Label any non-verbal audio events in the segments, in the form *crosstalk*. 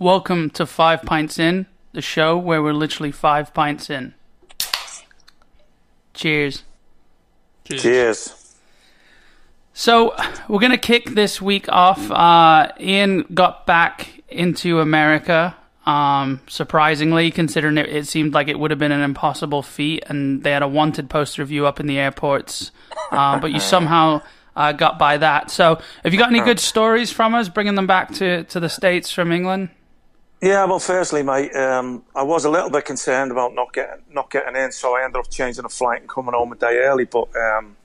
Welcome to Five Pints In, the show where we're literally five pints in. Cheers. Cheers. So, we're going to kick this week off. Uh, Ian got back into America, um, surprisingly, considering it, it seemed like it would have been an impossible feat, and they had a wanted poster of you up in the airports. Uh, but you somehow uh, got by that. So, have you got any good stories from us, bringing them back to, to the States from England? Yeah, well, firstly, mate, um, I was a little bit concerned about not getting not getting in, so I ended up changing a flight and coming home a day early. But um,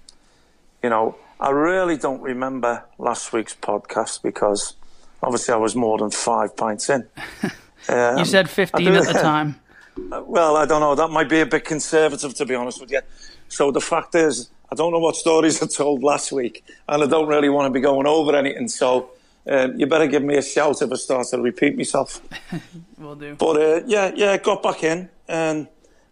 you know, I really don't remember last week's podcast because obviously I was more than five pints in. *laughs* Um, You said 15 do- at the time. *laughs* Well, I don't know. That might be a bit conservative, to be honest with you. So the fact is, I don't know what stories *laughs* I told last week, and I don't really want to be going over anything. So um, you better give me a shout if I start to repeat myself. *laughs* Will do. But uh, yeah, yeah, got back in, and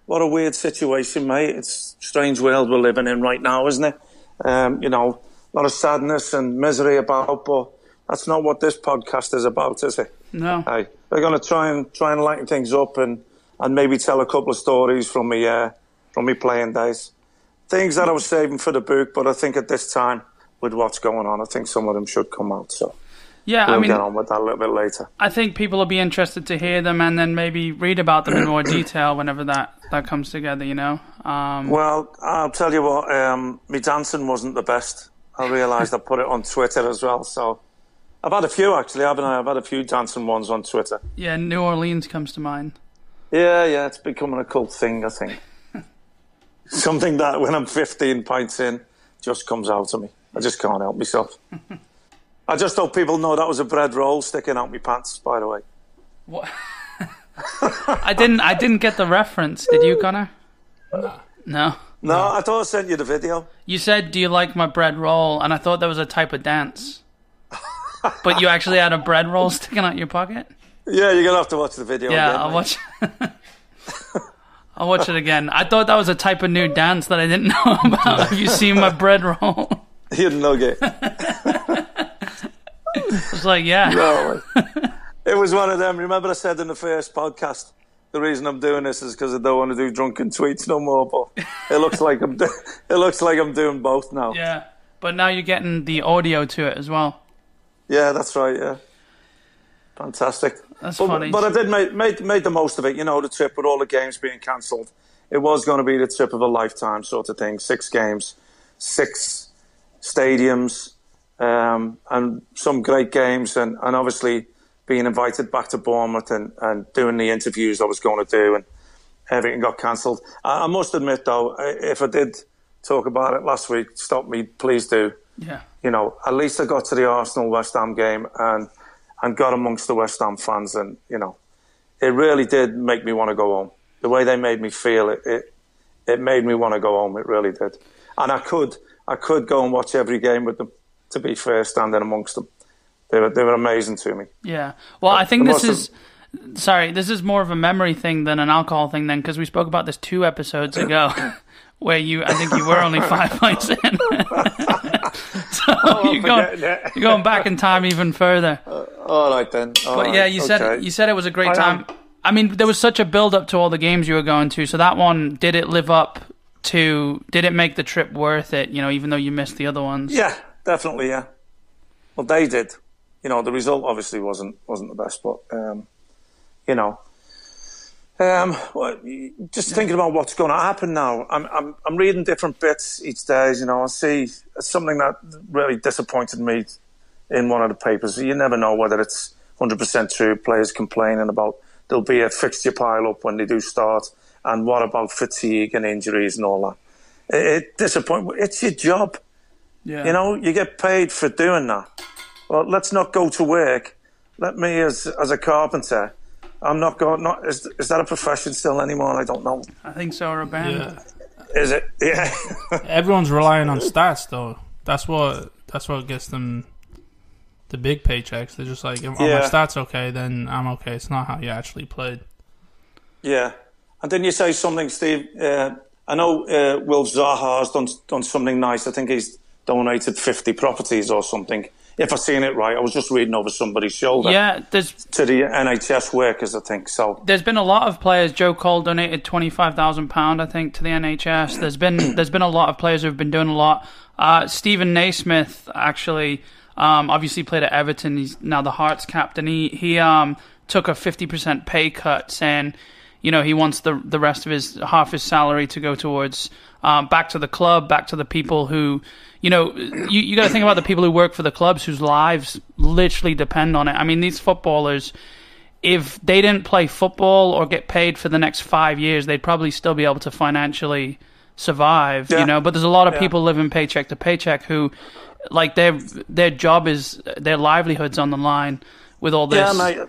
what a weird situation, mate. It's a strange world we're living in right now, isn't it? Um, you know, a lot of sadness and misery about, but that's not what this podcast is about, is it? No. Hey, we're going to try and try and lighten things up and, and maybe tell a couple of stories from me uh, from me playing days. Things that I was saving for the book, but I think at this time, with what's going on, I think some of them should come out. So Yeah, we'll I mean, get on with that a little bit later. I think people will be interested to hear them and then maybe read about them in more *clears throat* detail whenever that, that comes together, you know? Um, Well, I'll tell you what, um, my dancing wasn't the best. I realised I put it on Twitter as well. So I've had a few actually, haven't I? I've had a few dancing ones on Twitter. yeah, New Orleans comes to mind. Yeah, yeah, it's becoming a cult thing, I think. *laughs* Something that when I'm 15 pints in just comes out of me. I just can't help myself. *laughs* I just hope people know that was a bread roll sticking out my pants, by the way. What? *laughs* I didn't. I didn't get the reference. Did you, Connor? No. No, No, I thought I sent you the video. You said, "Do you like my bread roll?" And I thought that was a type of dance. *laughs* but you actually had a bread roll sticking out your pocket. Yeah, you're to have to watch the video Yeah, again, I'll mate. watch. *laughs* I'll watch it again. I thought that was a type of new dance that I didn't know about. Have you seen my bread roll? You nugget. It's like, yeah. No, *laughs* it was one of them. Remember, I said in the first podcast, the reason I'm doing this is because I don't want to do drunken tweets no more. But it looks *laughs* like I'm. Do- it looks like I'm doing both now. Yeah. But now you're getting the audio to it as well. Yeah, that's right. Yeah, fantastic. That's But, funny. but I did make, made made the most of it. You know, the trip with all the games being cancelled. It was going to be the trip of a lifetime, sort of thing. Six games, six stadiums, um, and some great games, and, and obviously being invited back to Bournemouth and, and doing the interviews I was going to do, and everything got cancelled. I, I must admit, though, if I did talk about it last week, stop me, please do. yeah. You know, at least I got to the Arsenal West Ham game and and got amongst the West Ham fans, and you know, it really did make me want to go home. The way they made me feel, it it, it made me want to go home. It really did, and I could I could go and watch every game with them. To be fair, standing amongst them, they were they were amazing to me. Yeah. Well, I think the this is. Sorry, this is more of a memory thing than an alcohol thing, then, because we spoke about this two episodes ago, *laughs* where you, I think you were only five *laughs* pints in. *laughs* so oh, you're, going, you're going back in time even further. Uh, all right then. All But yeah, you said okay. you said it was a great I time. am- I mean, there was such a build up to all the games you were going to. So that one, did it live up to? Did it make the trip worth it? You know, even though you missed the other ones. Yeah, definitely. Yeah. Well, they did. You know, the result obviously wasn't wasn't the best, but um, you know, um, well, just thinking about what's going to happen now. I'm I'm I'm reading different bits each day. You know, I see something that really disappointed me in one of the papers. You never know whether it's 100% true. Players complaining about there'll be a fixture pile up when they do start, and what about fatigue and injuries and all that. It, it disappoint. It's your job. Yeah. You know, you get paid for doing that. Well, let's not go to work. Let me, as as a carpenter, I'm not going. Not is is that a profession still anymore? I don't know. I think so. Or a band. Yeah. Is it? *laughs* Yeah. *laughs* Everyone's relying on stats though. That's what that's what gets them the big paychecks. They're just like, oh, my stats okay, then I'm okay. It's not how you actually played. yeah. And then you say something, Steve. Uh, I know uh, Will Zaha has done done something nice. I think he's donated 50 properties or something if I seen it right, I was just reading over somebody's shoulder. Yeah, there's To the NHS workers, I think. So there's been a lot of players. Joe Cole donated twenty five thousand pound, I think, to the NHS. There's been *clears throat* there's been a lot of players who've been doing a lot. Uh, Steven Naismith actually, um, obviously played at Everton. He's now the Hearts captain. He he um, took a fifty percent pay cut, saying, you know, he wants the the rest of his half his salary to go towards um, back to the club, back to the people who. You know, you, you got to think about the people who work for the clubs whose lives literally depend on it. I mean, these footballers, if they didn't play football or get paid for the next five years, they'd probably still be able to financially survive. Yeah. You know, but there's a lot of Yeah. people living paycheck to paycheck who, like their their job is their livelihoods on the line with all this. yeah, mate.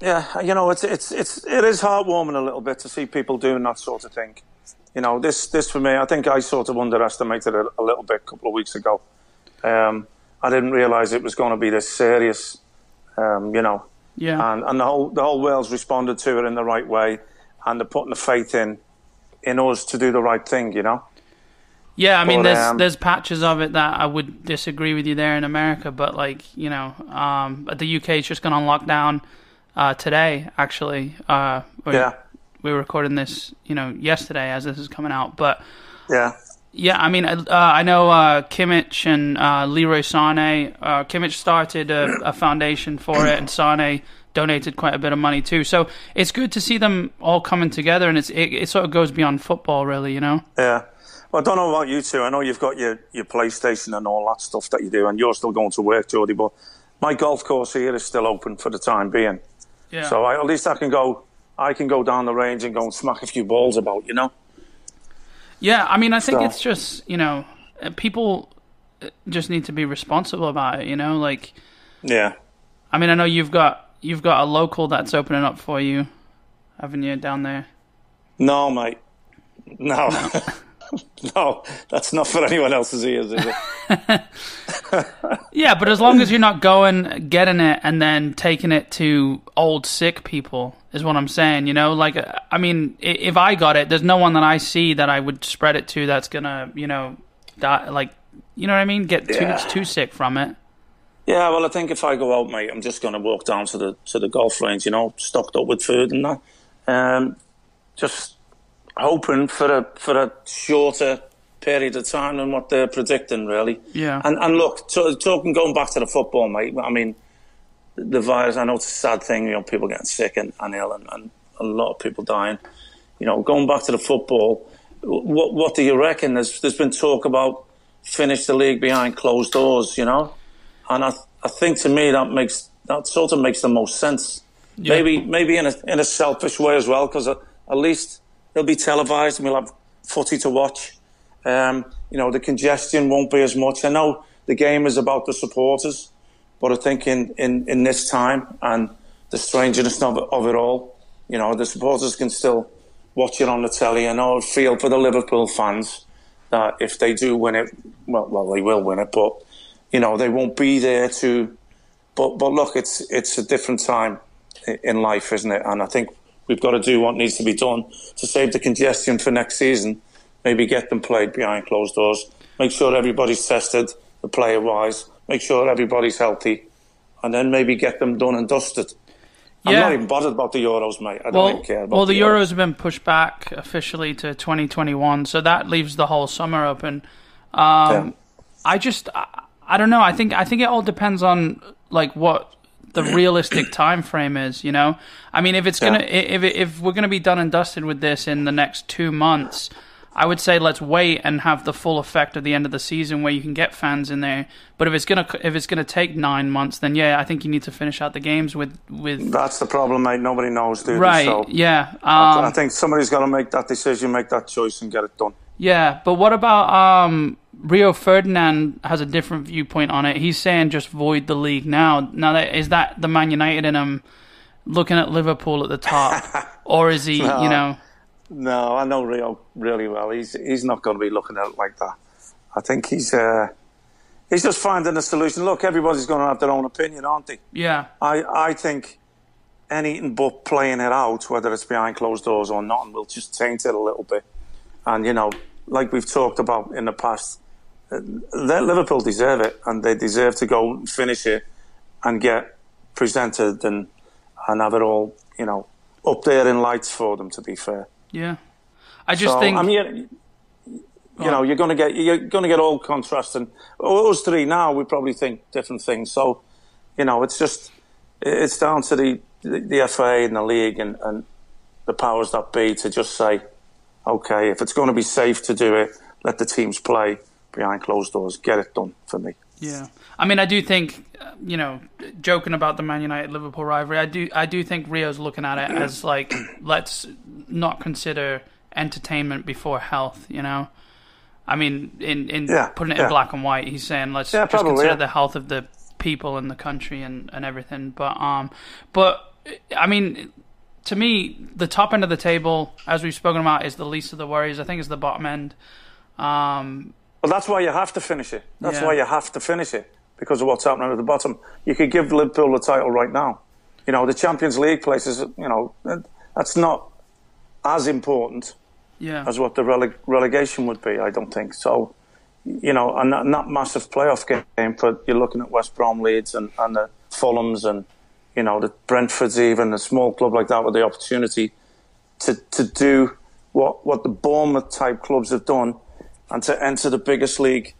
Yeah, you know, it's it's it's it is heartwarming a little bit to see people doing that sort of thing. You know, this this for me, I think I sort of underestimated it a little bit a couple of weeks ago. Um, I didn't realise it was going to be this serious. Um, you know, yeah, and and the whole the whole world's responded to it in the right way, and they're putting the faith in in us to do the right thing. You know. yeah. I mean, but, there's um, there's patches of it that I would disagree with you there in America, but like you know, um, the UK is just gone on lockdown uh, today. Actually, uh, Yeah. We were recording this, you know, yesterday as this is coming out, but. Yeah. Yeah, I mean, uh, I know uh, Kimmich and uh, Leroy Sane. Uh, Kimmich started a, a foundation for it, and Sane donated quite a bit of money too. So it's good to see them all coming together, and it's it, it sort of goes beyond football, really. You know? Yeah. Well, I don't know about you two. I know you've got your, your PlayStation and all that stuff that you do, and you're still going to work, Geordie, but my golf course here is still open for the time being. Yeah. So I, at least I can go I can go down the range and go and smack a few balls about, you know? yeah, I mean, I think So- it's just you know, uh, people uh, just need to be responsible about it. You know, like Yeah. I mean, I know you've got you've got a local that's opening up for you, haven't you, down there? No, mate. No. No, *laughs* that's not for anyone else's ears, is it? *laughs* Yeah, but as long as you're not going, getting it, and then taking it to old sick people, is what I'm saying. You know, like I mean, if I got it, there's no one that I see that I would spread it to that's gonna, you know, die, like, you know what I mean? Get too Yeah. too sick from it. Yeah, well, I think if I go out, mate, I'm just to walk down to the to the golf range, you know, stocked up with food and that. Um, just hoping for a for a shorter period of time than what they're predicting, really. Yeah. And and look, to, talking going back to the football, mate. I mean, the virus. I know it's a sad thing. You know, people getting sick and, and ill, and, and a lot of people dying. You know, going back to the football, what what do you reckon? There's there's been talk about finish the league behind closed doors. You know, and I I think to me that makes that sort of makes the most sense. Yeah. Maybe maybe in a in a selfish way as well, because at, at least it'll be televised and we'll have footy to watch. Um, you know, the congestion won't be as much. I know the game is about the supporters, but I think in, in, in this time and the strangeness of it, of it all, you know, the supporters can still watch it on the telly. And I feel for the Liverpool fans that if they do win it, well, well, they will win it, but you know, they won't be there to. But but look, it's it's a different time in life, isn't it? And I think we've got to do what needs to be done to save the congestion for next season. Maybe get them played behind closed doors. Make sure everybody's tested, the player wise. Make sure everybody's healthy, and then maybe get them done and dusted. I'm not even bothered about the Euros, mate. I don't even care about well, the Euros. Euros have been pushed back officially to 2021, so that leaves the whole summer open. Um, Yeah. I just, I, I don't know. I think, I think it all depends on like what the *clears throat* realistic time frame is. You know, I mean, if it's gonna, if if we're gonna be done and dusted with this in the next two months. I would say let's wait and have the full effect of the end of the season where you can get fans in there. But if it's gonna if it's gonna take nine months, then yeah, I think you need to finish out the games with with That's the problem, mate. Nobody knows, they? right. So Yeah, I um, I think somebody's got to make that decision, make that choice, and get it done. Yeah, but what about um, Rio Ferdinand has a different viewpoint on it. He's saying just void the league now. Now that is that the Man United in him looking at Liverpool at the top, *laughs* or is he? No. You know, No, I know Rio really well. He's he's not going to be looking at it like that. I think he's uh, he's just finding a solution. Look, everybody's going to have their own opinion, aren't they? yeah, I I think anything but playing it out, whether it's behind closed doors or not, will just taint it a little bit. And you know, like we've talked about in the past, that Liverpool deserve it, and they deserve to go and finish it and get presented and and have it all, you know, up there in lights for them. To be fair, Yeah. I just so, think. I mean, you, you know, you're going to get you're going to get all contrast, and us three now we probably think different things. So, you know, it's just it's down to the the, the FA and the league and, and the powers that be to just say, okay, if it's going to be safe to do it, let the teams play behind closed doors. Get it done for me. Yeah, I mean, I do think, you know, joking about the Man United Liverpool rivalry, I do, I do think Rio's looking at it as like, *clears throat* let's not consider entertainment before health. You know, I mean, in in Yeah, putting it in black and white, he's saying let's Yeah, just probably, consider yeah. the health of the people in the country and and everything. But um, but I mean. To me, the top end of the table, as we've spoken about, is the least of the worries. I think it's the bottom end. Um, Well, that's why you have to finish it. That's Yeah. why you have to finish it because of what's happening at the bottom. You could give Liverpool the title right now. You know, the Champions League places. You know, that's not as important yeah, as what the rele- relegation would be. I don't think so. You know, and that, and that massive playoff game. But you're looking at West Brom, Leeds, and, and the Fulhams, and you know the Brentfords, even a small club like that with the opportunity to to do what what the Bournemouth type clubs have done, and to enter the biggest league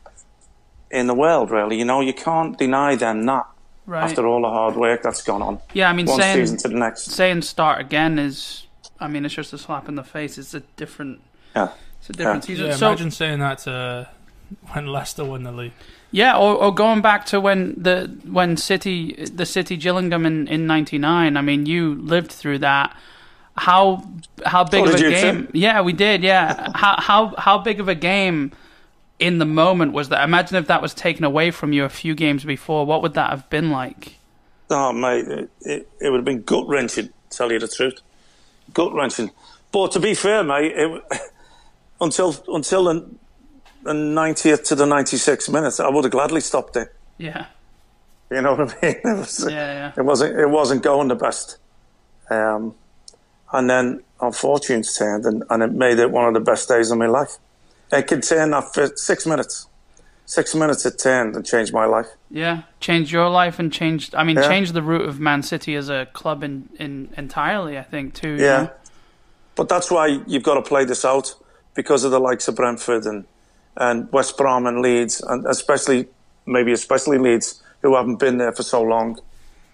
in the world. Really, you know, you can't deny them that right. after all the hard work that's gone on. yeah, I mean, One saying season to the next. saying start again is, I mean, it's just a slap in the face. It's a different, Yeah. it's a different Yeah. season. Yeah, so imagine saying that to *laughs* when Leicester won the league. yeah, or, or going back to when the when City the City Gillingham in in '99. I mean, you lived through that. How how big Oh, of a game? too? Yeah, we did. Yeah, *laughs* how how how big of a game in the moment was that? Imagine if that was taken away from you a few games before. What would that have been like? Oh, mate, it, it, it would have been gut wrenching, tell you the truth. Gut wrenching. But to be fair, mate, it, *laughs* until until the, the 90th to the 96th minute, I would have gladly stopped it. Yeah, You know what I mean? *laughs* It, was, yeah, yeah. it wasn't it wasn't going the best. Um, and then our fortunes turned, and, and it made it one of the best days of my life. It could turn that for six minutes. Six minutes it ten and changed my life. Yeah, changed your life and changed. I mean, Yeah. changed the route of Man City as a club in, in entirely. I think too. Yeah. know? But that's why you've got to play this out because of the likes of Brentford and, and West Brom and Leeds, and especially, maybe especially Leeds, who haven't been there for so long.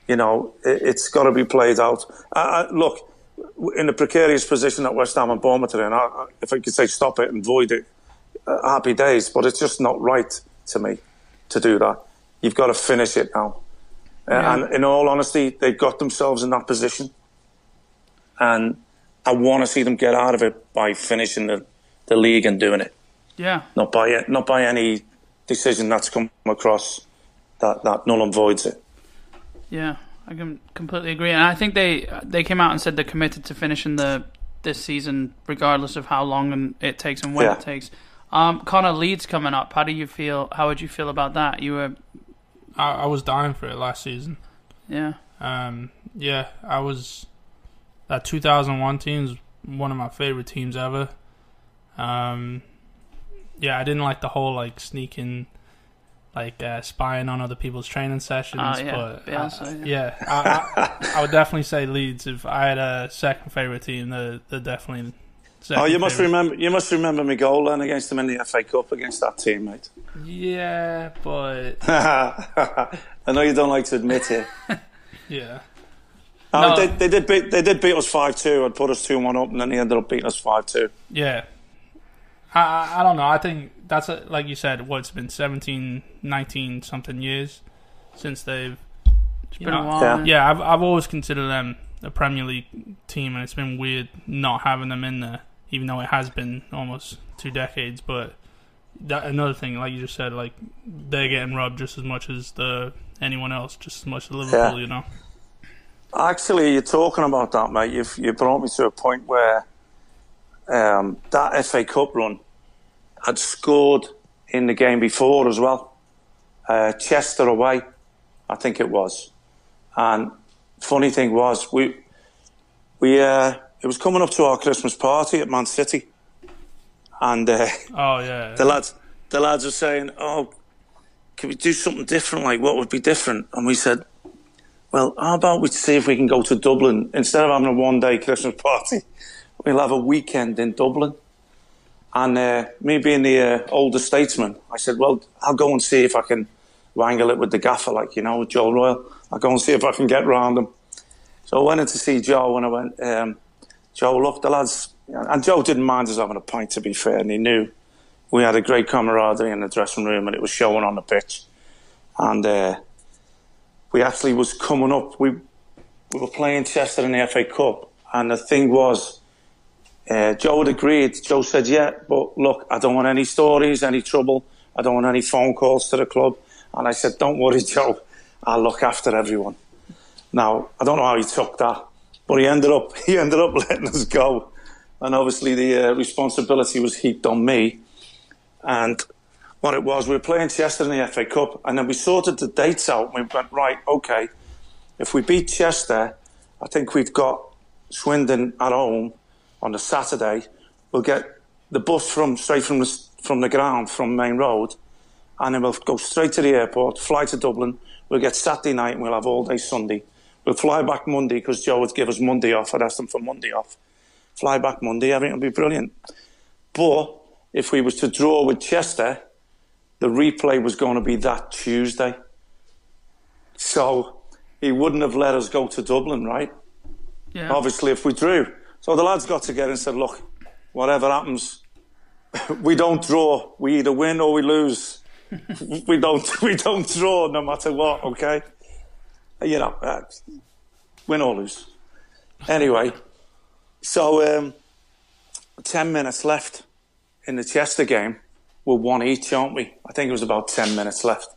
You know, it, it's got to be played out. I, look, in the precarious position that West Ham and Bournemouth are in, I, if I could say stop it and void it, uh, happy days, but it's just not right to me to do that. You've got to finish it now. Uh, Yeah. And in all honesty, they've got themselves in that position. And I want to see them get out of it by finishing the, the league and doing it, Yeah. not by not by any decision that's come across that, that null and voids it. Yeah, I can completely agree, and I think they they came out and said they're committed to finishing the this season, regardless of how long and it takes and when Yeah. it takes. Um, Connor Leeds coming up. How do you feel? How would you feel about that? You were, I, I was dying for it last season. yeah, Um, yeah, I was. That 2001 team is one of my favorite teams ever. Um, yeah, I didn't like the whole like sneaking, like uh, spying on other people's training sessions. Oh, yeah, but Bielsa, uh, yeah. yeah, I, I, I would definitely say Leeds. If I had a second favorite team, they're, they're definitely. Second Oh, you must favorite. remember you must remember my goal then against them in the FA Cup against that team, mate. Yeah, but *laughs* I know you don't like to admit it. *laughs* yeah, Oh, No. they, they did beat they did beat us five two and put us two one up, and then they ended up beating us five two. yeah. I, I I don't know. I think that's a, like you said. What it's been 17, 19 something years since they've. it's you been know, a while. Yeah. Yeah, I've I've always considered them a Premier League team, and it's been weird not having them in there, even though it has been almost two decades. But that another thing, like you just said, like they're getting rubbed just as much as the anyone else, just as much as Liverpool. Yeah. You know. Actually, you're talking about that, mate. You've you brought me to a point where um, that FA Cup run had scored in the game before as well. Uh, Chester away, I think it was. And funny thing was, we we uh, it was coming up to our Christmas party at Man City, and uh, Oh yeah. the lads the lads were saying, "Oh, can we do something different? Like, what would be different?" And we said, "Well, how about we see if we can go to Dublin instead of having a one-day Christmas *laughs* party? We'll have a weekend in Dublin." And uh, me being the uh, older statesman, I said, "Well, I'll go and see if I can wrangle it with the gaffer, like you know, with Joe Royle. I'll go and see if I can get round him." So I went in to see Joe, and I went, um, "Joe, look, the lads." And Joe didn't mind us having a pint, to be fair, and he knew we had a great camaraderie in the dressing room, and it was showing on the pitch. And uh, we actually was coming up. We we were playing Chester in the FA Cup, and the thing was, uh, Joe had agreed. Joe said, "Yeah, but look, I don't want any stories, any trouble. I don't want any phone calls to the club." And I said, "Don't worry, *laughs* Joe. I'll look after everyone." Now I don't know how he took that, but he ended up *laughs* he ended up letting us go, and obviously the uh, responsibility was heaped on me. And what it was, we were playing Chester in the FA Cup, and then we sorted the dates out. And we went right, okay. If we beat Chester, I think we've got Swindon at home on the Saturday. We'll get the bus from straight from the from the ground from Maine Road, and then we'll go straight to the airport, fly to Dublin. We'll get Saturday night, and we'll have all day Sunday. We'll fly back Monday because Joe would give us Monday off. I'd ask them for Monday off. Fly back Monday, everything will be brilliant. But if we was to draw with Chester, the replay was going to be that Tuesday. So he wouldn't have let us go to Dublin, right? Yeah. Obviously, if we drew. So the lads got together and said, look, whatever happens, *laughs* we don't draw. We either win or we lose. *laughs* we don't *laughs* we don't draw no matter what, okay? You know, uh, win or lose. Anyway, so um, 10 minutes left in the Chester game. We're one each, aren't we? I think it was about 10 minutes left.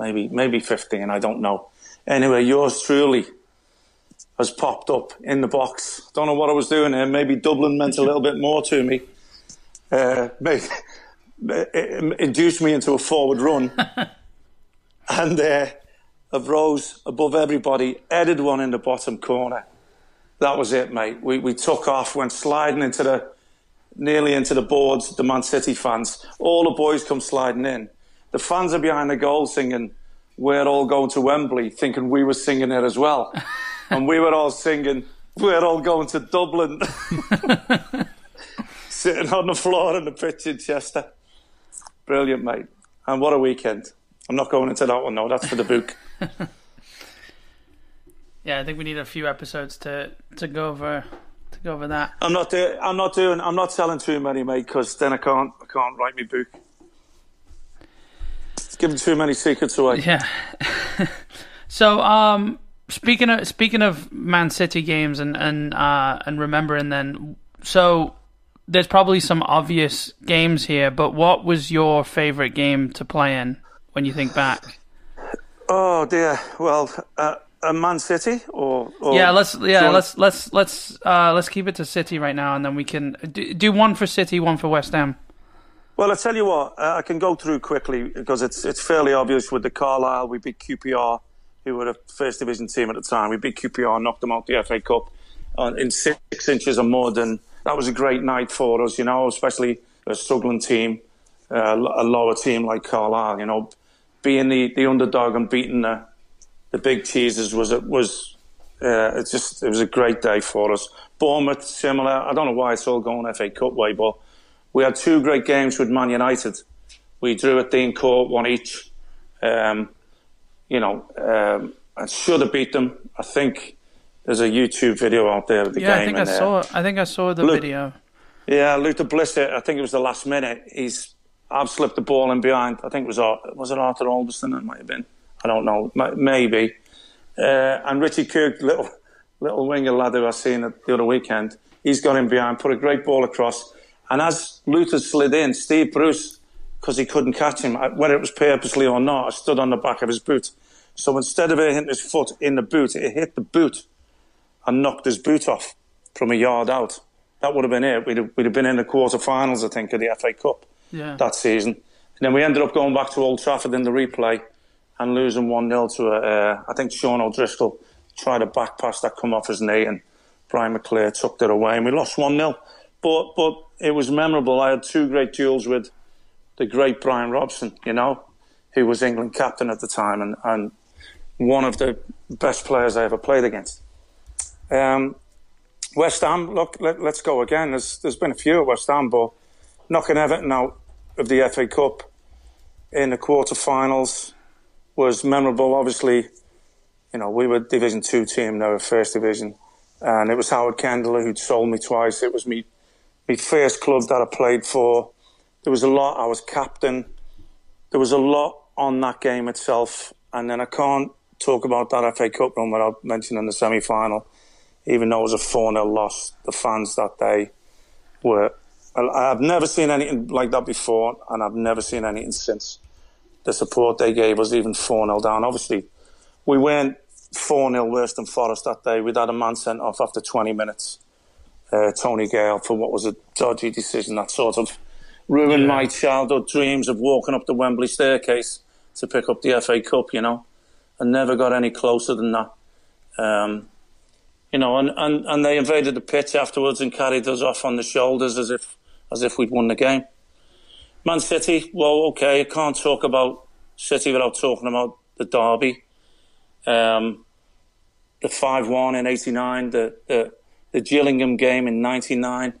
Maybe, maybe 15, I don't know. Anyway, yours truly has popped up in the box. Don't know what I was doing here. Maybe Dublin meant a little bit more to me. Uh, made, *laughs* induced me into a forward run. *laughs* and uh, of rose above everybody, headed one in the bottom corner. That was it, mate. We, we took off, went sliding into the, nearly into the boards, the Man City fans. All the boys come sliding in. The fans are behind the goal singing, We're all going to Wembley, thinking we were singing it as well. *laughs* and we were all singing, We're all going to Dublin. *laughs* Sitting on the floor in the pitch in Chester. Brilliant, mate. And what a weekend. I'm not going into that one, no, that's for the book. *laughs* yeah, I think we need a few episodes to, to go over to go over that. I'm not doing. I'm not doing. I'm not selling too many, mate, because then I can't. I can't write my book. It's giving too many secrets away. Yeah. *laughs* so, um, speaking of speaking of Man City games and and uh, and remembering then, so there's probably some obvious games here, but what was your favorite game to play in when you think back? Oh dear. Well, uh, a Man City or, or yeah, let's yeah let's let's let's uh, let's keep it to City right now, and then we can do, do one for City, one for West Ham. Well, I tell you what, uh, I can go through quickly because it's it's fairly obvious with the Carlisle. We beat QPR, who were a first division team at the time. We beat QPR, knocked them out the FA Cup uh, in six inches of mud, and that was a great night for us. You know, especially a struggling team, uh, a lower team like Carlisle. You know, being the, the underdog and beating the the big cheeses was it was uh, it's just it was a great day for us. Bournemouth similar. I don't know why it's all going FA Cup way, but we had two great games with Man United. We drew at Dean Court, one each. Um, you know, um, I should have beat them. I think there's a YouTube video out there of the yeah, game. I think I uh, saw. I think I saw the Look- video. Yeah, Luther Blissett. I think it was the last minute. He's I've slipped the ball in behind. I think it was was it Arthur Albiston? It might have been. I don't know. Maybe. Uh, and Richie Kirk, little *laughs* little winger lad who I seen it the other weekend, he's got in behind, put a great ball across. And as Luther slid in, Steve Bruce, because he couldn't catch him, whether it was purposely or not, I stood on the back of his boot. So instead of it hitting his foot in the boot, it hit the boot and knocked his boot off from a yard out. That would have been it. We'd have, we'd have been in the quarterfinals, I think, of the FA Cup Yeah. that season. And then we ended up going back to Old Trafford in the replay and losing 1 0 to, a, uh, I think Sean O'Driscoll tried a back pass that come off his knee and Brian McClair tucked it away and we lost 1 0. But, but it was memorable. I had two great duels with the great Brian Robson, you know, who was England captain at the time and, and one of the best players I ever played against. Um, West Ham, look, let, us go again. There's, there's been a few at West Ham, but knocking Everton out of the FA Cup in the quarter-finals was memorable. Obviously, you know, we were Division Two team, now First Division, and it was Howard Kendall who'd sold me twice. It was me, my first club that I played for. There was a lot. I was captain. There was a lot on that game itself, and then I can't talk about that FA Cup run without mentioning the semi-final. Even though it was a 4-0 loss, the fans that day were I've never seen anything like that before, and I've never seen anything since. The support they gave us, even 4 0 down. Obviously, we weren't 4 0 worse than Forest that day. We'd had a man sent off after 20 minutes, uh, Tony Gale, for what was a dodgy decision that sort of ruined yeah. my childhood dreams of walking up the Wembley staircase to pick up the FA Cup, you know. I never got any closer than that. Um, you know, and, and, and they invaded the pitch afterwards and carried us off on the shoulders as if as if we'd won the game. Man City, well, okay, I can't talk about City without talking about the derby. Um, the 5-1 in 89, the, the, the Gillingham game in 99.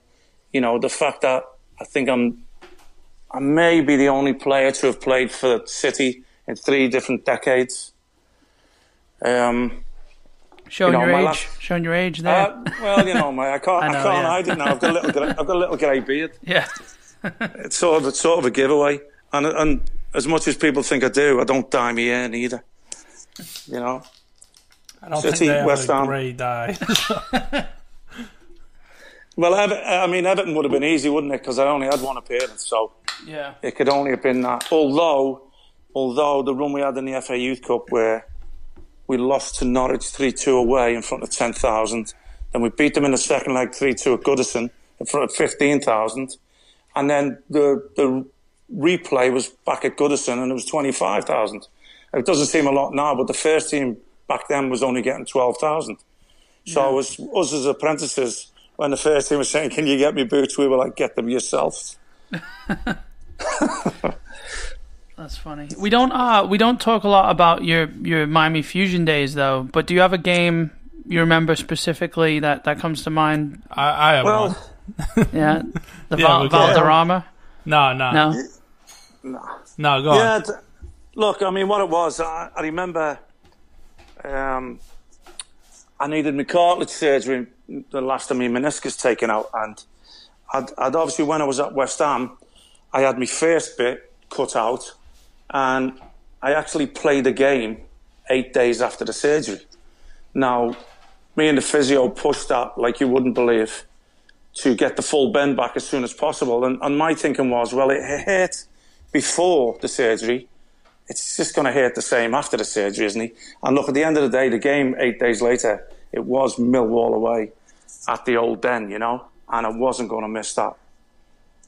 You know, the fact that I think I'm, I may be the only player to have played for City in three different decades. Um, Showing you know, your age, last, showing your age there. Uh, well, you know, my, I can't, *laughs* I, know, I can't yeah. hide it now. I've got a little, I've got a little grey beard. *laughs* Yeah, it's sort of, it's sort of a giveaway. And and as much as people think I do, I don't dye me in either. You know, I don't City, think they West Ham. grey dye. *laughs* well, Ever- I mean, Everton would have been easy, wouldn't it? Because I only had one appearance, so yeah, it could only have been that. Although, although the run we had in the FA Youth Cup where we lost to Norwich 3 2 away in front of 10,000. Then we beat them in the second leg 3 2 at Goodison in front of 15,000. And then the, the replay was back at Goodison and it was 25,000. It doesn't seem a lot now, but the first team back then was only getting 12,000. So yeah. it was us as apprentices, when the first team was saying, Can you get me boots? We were like, Get them yourself. *laughs* That's funny. We don't uh we don't talk a lot about your your Miami Fusion days though. But do you have a game you remember specifically that that comes to mind? I, I have well, one. *laughs* yeah, the yeah, Val- Valderrama. No, no, no, no. No, go yeah, on. look, I mean, what it was, I, I remember. Um, I needed my cartilage surgery the last of my meniscus taken out, and I'd, I'd obviously when I was at West Ham, I had my first bit cut out and I actually played a game eight days after the surgery. Now, me and the physio pushed that like you wouldn't believe to get the full bend back as soon as possible. And, and my thinking was, well, it hurt before the surgery. It's just going to hurt the same after the surgery, isn't it? And look, at the end of the day, the game eight days later, it was Millwall away at the old den, you know, and I wasn't going to miss that.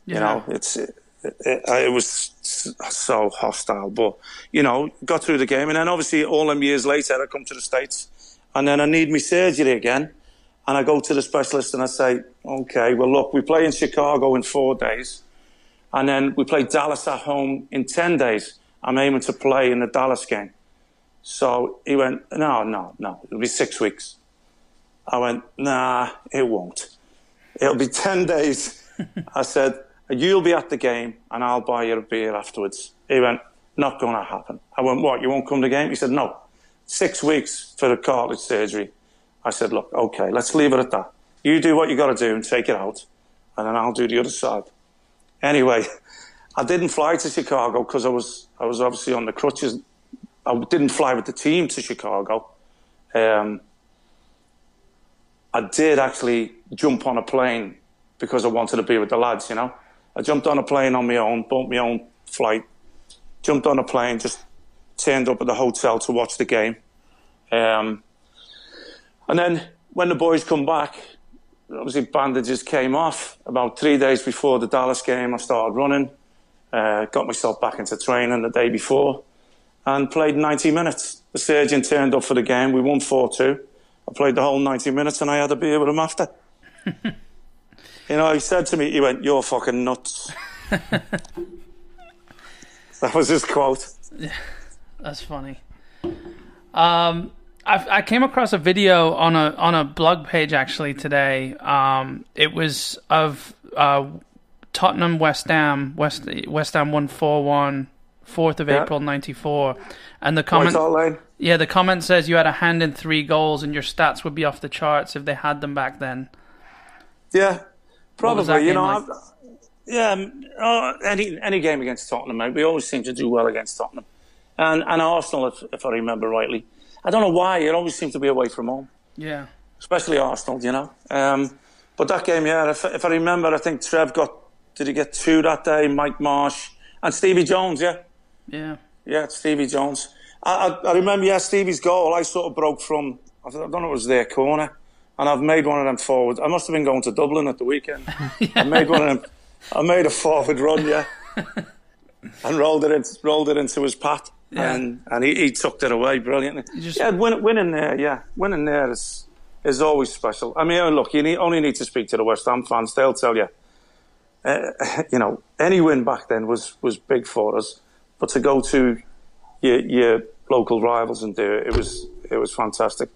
Yeah. You know, it's it, it, was so hostile. But you know, got through the game, and then obviously all them years later, I come to the states, and then I need my surgery again, and I go to the specialist and I say, okay, well look, we play in Chicago in four days, and then we play Dallas at home in ten days. I'm aiming to play in the Dallas game. So he went, no, no, no, it'll be six weeks. I went, nah, it won't. It'll be 10 days. *laughs* I said, You'll be at the game and I'll buy you a beer afterwards. He went, Not going to happen. I went, What? You won't come to the game? He said, No. Six weeks for the cartilage surgery. I said, Look, okay, let's leave it at that. You do what you got to do and take it out, and then I'll do the other side. Anyway, *laughs* I didn't fly to Chicago because I was, I was obviously on the crutches. I didn't fly with the team to Chicago. Um, I did actually jump on a plane because I wanted to be with the lads, you know. I jumped on a plane on my own, bought my own flight, jumped on a plane, just turned up at the hotel to watch the game. Um, and then when the boys come back, obviously bandages came off. About three days before the Dallas game, I started running, uh, got myself back into training the day before, and played 90 minutes. The surgeon turned up for the game. We won 4 2. I played the whole 90 minutes and I had a beer with him after. *laughs* You know, he said to me, he went, "You're fucking nuts." *laughs* That was his quote. That's funny. Um, I, I came across a video on a on a blog page actually today. Um, it was of uh, Tottenham West Ham West West Ham one four one. 4th of Yeah. April 94 and the comment yeah the comment says you had a hand in 3 goals and your stats would be off the charts if they had them back then Yeah, What was that probably. You know, like? Yeah. um, Uh, any any game against Tottenham, mate. We always seem to do well against Tottenham, and and Arsenal, if, if I remember rightly. I don't know why. It always seems to be away from home, yeah especially Arsenal. You know. Um, but that game, yeah. If, if I remember, I think Trev got. Did he get two that day? Mike Marsh and Stevie Jones. Yeah. yeah Yeah, Stevie Jones. I, I, I remember, yeah, Stevie's goal. I sort of broke from, I don't know, it was their corner, and I've made one of them forward. I must have been going to Dublin at the weekend. *laughs* I made one of them. I made a forward run, yeah, *laughs* and rolled it in, rolled it into his path, Yeah. and and he, he tucked it away brilliantly. just- yeah, win, winning there, yeah, winning there is is always special. I mean, look, you need, only need to speak to the West Ham fans; they'll tell you. Uh, *laughs* you know, any win back then was was big for us, but to go to your, your local rivals and do it, it was it was fantastic.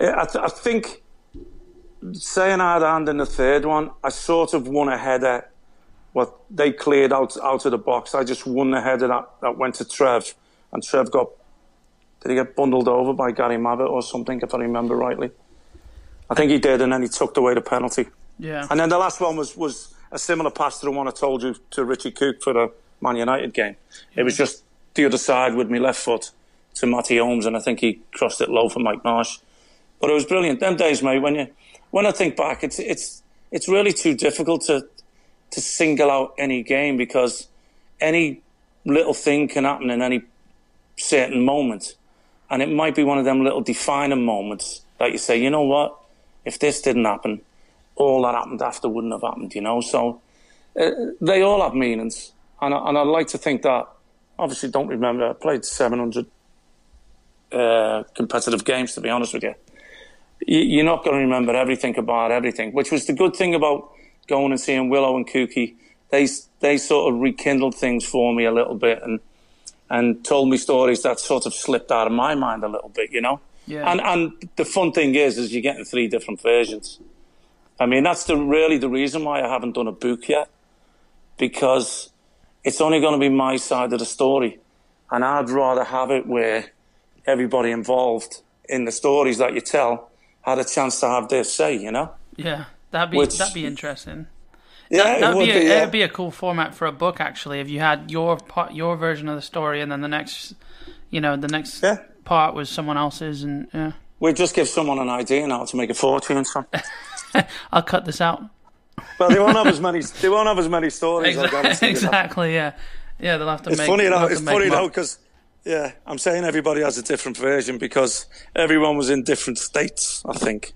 Uh, I, th- I think saying I had a hand in the third one, I sort of won a header. What they cleared out out of the box, I just won the header that, that went to Trev, and Trev got did he get bundled over by Gary Mabbutt or something, if I remember rightly? I think he did, and then he tucked away the penalty. yeah And then the last one was, was a similar pass to the one I told you to Richie Cooke for the Man United game. It was just the other side with my left foot to Matty Holmes, and I think he crossed it low for Mike Marsh. But it was brilliant. Them days, mate. When you when I think back, it's it's it's really too difficult to to single out any game because any little thing can happen in any certain moment, and it might be one of them little defining moments that you say, you know what, if this didn't happen, all that happened after wouldn't have happened, you know. So uh, they all have meanings, and I, and I'd like to think that. Obviously, don't remember. I played 700 uh, competitive games. To be honest with You- you're not going to remember everything about everything. Which was the good thing about going and seeing Willow and Kookie. They they sort of rekindled things for me a little bit and and told me stories that sort of slipped out of my mind a little bit, you know. Yeah. And and the fun thing is, is you're getting three different versions. I mean, that's the really the reason why I haven't done a book yet, because it's only going to be my side of the story, and I'd rather have it where everybody involved in the stories that you tell had a chance to have their say. You know? Yeah, that'd be Which- that'd be interesting. Yeah, that'd it would be, a, yeah. it'd be a cool format for a book actually. If you had your part, your version of the story, and then the next, you know, the next Yeah. part was someone else's, and yeah, We just give someone an idea now to make a fortune. From. *laughs* I'll cut this out. Well, they won't have as many. They won't have as many stories. Exactly, that. *laughs* exactly. Yeah, yeah. They'll have to It's make. funny though. It's funny though because yeah, I'm saying everybody has a different version because everyone was in different states. I think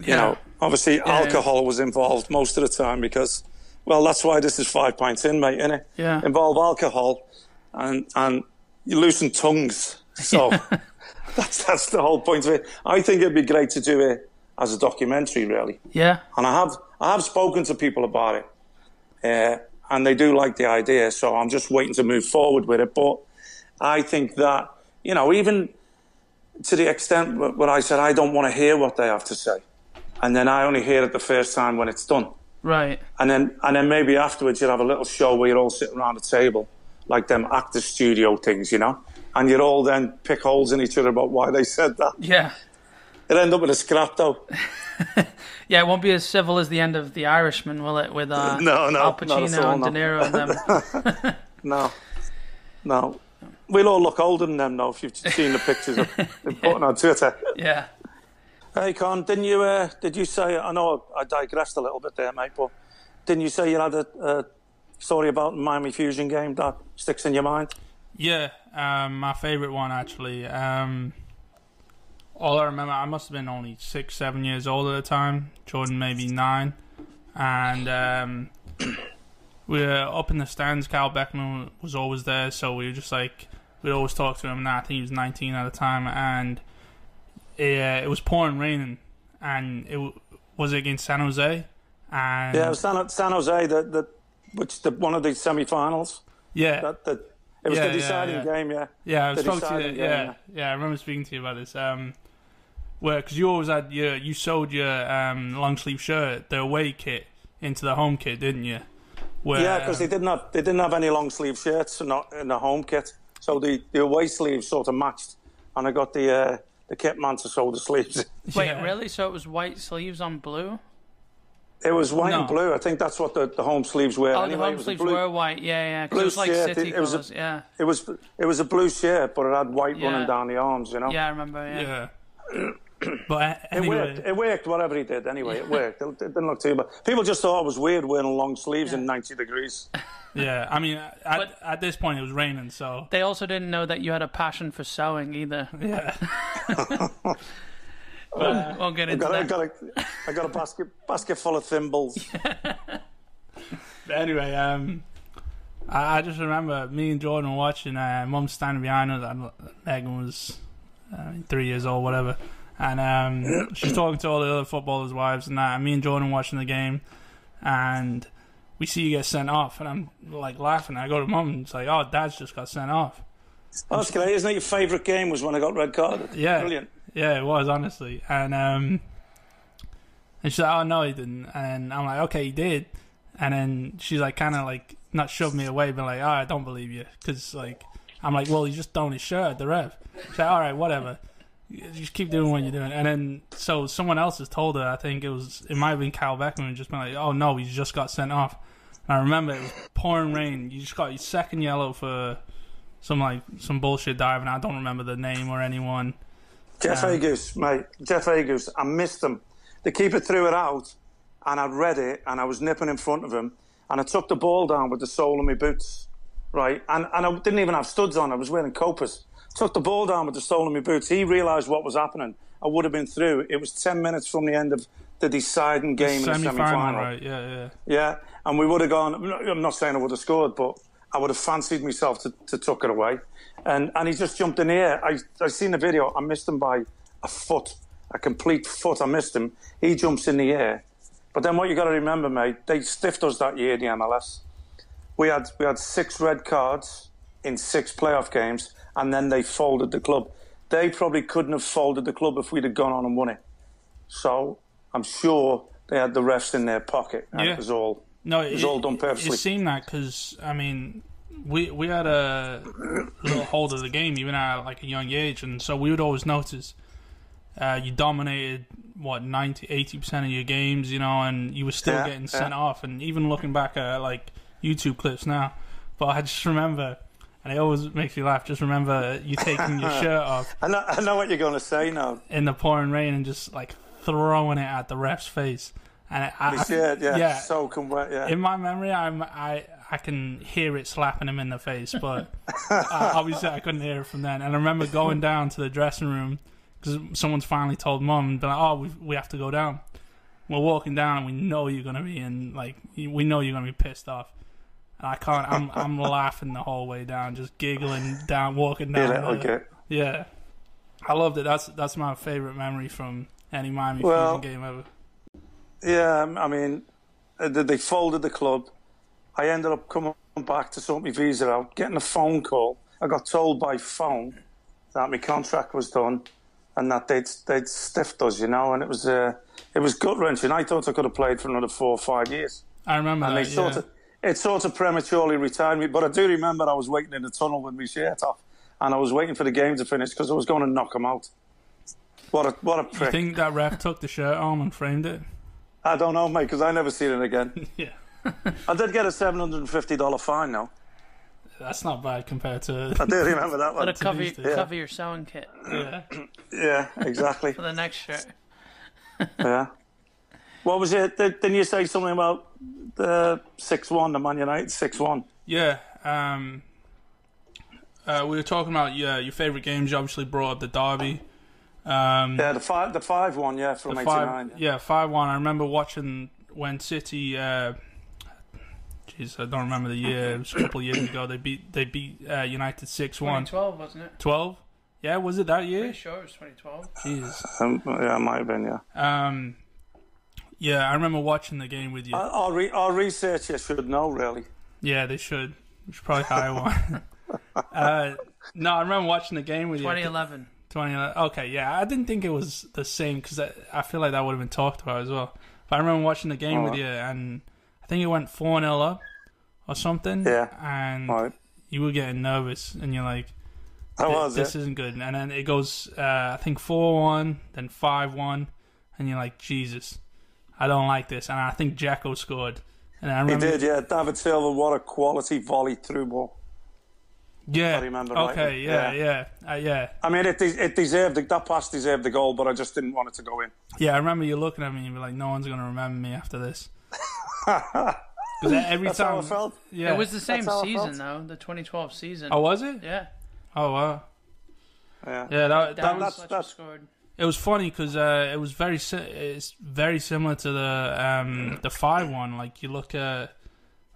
you Yeah. know. Obviously, alcohol was involved most of the time because, well, that's why this is five pints in, mate, innit? Yeah. Involve alcohol, and and you loosen tongues. So *laughs* *laughs* that's that's the whole point of it. I think it'd be great to do it as a documentary, really Yeah, and I have I have spoken to people about it, uh, and they do like the idea. So I'm just waiting to move forward with it. But I think that you know, even to the extent wh- where I said I don't want to hear what they have to say, and then I only hear it the first time when it's done, right. and then and then maybe afterwards you'll have a little show where you're all sitting around a table, like them actor studio things, you know. And you'd all then pick holes in each other about why they said that. Yeah, It'd end up with a scrap though. *laughs* yeah. It won't be as civil as the end of The Irishman, will it? With uh, *laughs* No, no, Al Pacino all, and. De Niro and them. *laughs* No, no. We'll all look older than them now if you've seen the pictures of *laughs* them putting on Twitter. yeah. Hey, Con, didn't you? Uh, did you say? I know I digressed a little bit there, mate, but didn't you say you had a, a story about the Miami Fusion game that sticks in your mind? Yeah, um, my favorite one actually. Um, all I remember, I must have been only six, seven years old at the time. Jordan maybe nine, and um, we were up in the stands. Cal Beckman was always there, so we were just like we'd always talk to him. And I think he was nineteen at the time, and it, uh, it was pouring raining, and it w- was against San Jose, and Yeah, it was San, San Jose, that that which the, one of the semi-finals. yeah, That that It was Yeah, the deciding yeah. game, yeah. Yeah, I The spoke to you. game, Yeah, yeah. yeah, I remember speaking to you about this. Um, where because you always had your you sold your um long sleeve shirt, the away kit, into the home kit, didn't you? Where, Yeah, because they didn't have they didn't have any long sleeve shirts in the, in the home kit, so the, the away sleeves sort of matched, and I got the uh, the kit man to sew the sleeves. *laughs* Wait, Yeah. really? So it was white sleeves on blue? It was white No. and blue. I think that's what the, the home sleeves were. Oh, anyway. the It home was a sleeves blue- were white. Yeah, yeah. 'cause blue it was like shirt, city it was a- Yeah, It was it was a blue shirt, but it had white Yeah. running down the arms. You know. yeah. I remember. Yeah. Yeah. *clears throat* but uh, It worked. It worked. Whatever he did, anyway, it worked. It, it didn't look too bad. People just thought it was weird wearing long sleeves in ninety degrees. *laughs* yeah. I mean, at, But- at this point it was raining, so They also didn't know that you had a passion for sewing either. *laughs* yeah. *laughs* But we'll get I into got, I got a, I got a basket basket full of thimbles. But anyway, um, I, I just remember me and Jordan were watching. Uh, Mum standing behind us. and Megan was uh, three years old, whatever, and um, *coughs* she's talking to all the other footballers' wives and that. And me and Jordan watching the game, and we see you get sent off, and I'm like laughing. I go to Mum and it's like, "Oh, Dad's just got sent off." Oh, that's great. Isn't it your favourite game was when I got red carded? Yeah. Brilliant. Yeah, it was honestly, and um, and she's like, "Oh no, he didn't," and I'm like, "Okay, he did," and then she's like, kind of like not shoved me away, but like, "Oh, I don't believe you," because like I'm like, "Well, he's just throwing his shirt at the ref." She's like, "All right, whatever." You Just keep doing what you're doing, and then so someone else has told her. I think it was it might have been Kyle Beckman, just been like, "Oh no, he's just got sent off." And I remember it was pouring rain. You just got your second yellow for some like some bullshit diving. I don't remember the name or anyone. Jeff Um, Agus, mate. Jeff Agus. I missed him. The keeper threw it out, and I'd read it, and I was nipping in front of him, and I took the ball down with the sole of my boots, right? And and I didn't even have studs on. I was wearing copers. Took the ball down with the sole of my boots. He realised what was happening. I would have been through. It was ten minutes from the end of the deciding game in the semi-final, semi-final. right? Yeah, yeah. Yeah, and we would have gone. I'm not- saying I would have scored, but I would have fancied myself to, to tuck it away. And and he just jumped in the air. I I seen the video. I missed him by a foot, a complete foot. I missed him. He jumps in the air. But then what you got to remember, mate, they stiffed us that year the MLS. We had we had six red cards in six playoff games, and then they folded the club. They probably couldn't have folded the club if we'd have gone on and won it. So I'm sure they had the refs in their pocket, and Yeah. it was all No, It was all done purposely. It seemed that because I mean, we we had a little hold of the game even at like a young age, and so we would always notice uh, you dominated what 90 80 percent of your games, you know, and you were still Yeah, getting sent yeah. off. And even looking back at like YouTube clips now, but I just remember, and it always makes me laugh. Just remember you taking your shirt *laughs* off I know, I know what you're going to say now. in the pouring rain and just like throwing it at the ref's face. And I, I, shirt, yeah, yeah. soaking wet, yeah. in my memory, I'm I I can hear it slapping him in the face, but uh, *laughs* obviously I couldn't hear it from then. And I remember going down to the dressing room because someone's finally told mum, and been like, "Oh, we we have to go down." We're walking down, and we know you're gonna be in like we know you're gonna be pissed off. I can't. I'm I'm *laughs* laughing the whole way down, just giggling down, walking down. the- git. yeah, I loved it. That's that's my favorite memory from any Miami Well- Fusion game ever. Yeah, I mean, uh, they they folded the club. I ended up coming back to sort my visa out, getting a phone call. I got told by phone that my contract was done and that they'd they'd stiffed us, you know, and it was uh, it was gut wrenching. I thought I could have played for another four or five years, I remember and that. they sort yeah. of it sort of prematurely retired me. But I do remember I was waiting in the tunnel with my shirt off, and I was waiting for the game to finish because I was going to knock him out. What a what a prick! You think that ref took the shirt arm and framed it? I don't know, mate, because I never seen it again. *laughs* yeah. *laughs* I did get a seven hundred and fifty dollar fine though. That's not bad compared to. I do remember that *laughs* Got one. to cover, these days. cover your sewing kit yeah. Yeah, exactly. for the next shirt. yeah. What was it? Did, didn't you say something about the six one, the Man United six one? Yeah. Um, uh, we were talking about yeah, your favorite games. You obviously brought up the derby. Um, Yeah, the five the five one, yeah, from the eighty five, nine. yeah, five one. I remember watching when City. Uh, Jeez, I don't remember the year. It was a couple of years ago. They beat they beat uh, United six one. 2012, wasn't it? 12? Yeah, was it that Pretty year? sure it was 2012. Jesus. Um, yeah, it might have been. Yeah, Um, yeah, I remember watching the game with you. our, our, re- our researchers should know really. Yeah, they should. We should probably hire one. *laughs* uh, no, I remember watching the game with you. 2011. 2011. Okay, yeah, I didn't think it was the same because I, I feel like that would have been talked about as well. But I remember watching the game with Alright. you, and I think it went four 0 up or something. Yeah. and Right. you were getting nervous, and you're like, How was "This it? isn't good." And then it goes, uh, I think four one, then five one, and you're like, "Jesus, I don't like this." And I think Dzeko scored, and I He remember, did, yeah. David Silva, what a quality volley through ball. yeah, I remember okay, rightly. yeah, yeah, uh, yeah. I mean, it, de- it deserved the, that pass deserved the goal, but I just didn't want it to go in. Yeah, I remember you looking at me and be like, "No one's gonna remember me after this." *laughs* Because every That's time, how I felt. yeah, It was the same That's how I season, though, the 2012 season. Oh, was it? Yeah. Oh wow. Yeah. Yeah, that, that Down was. that's- Fletcher that's- scored. It was funny because uh, it was very. Si- it's very similar to the um, the five one. Like you look at.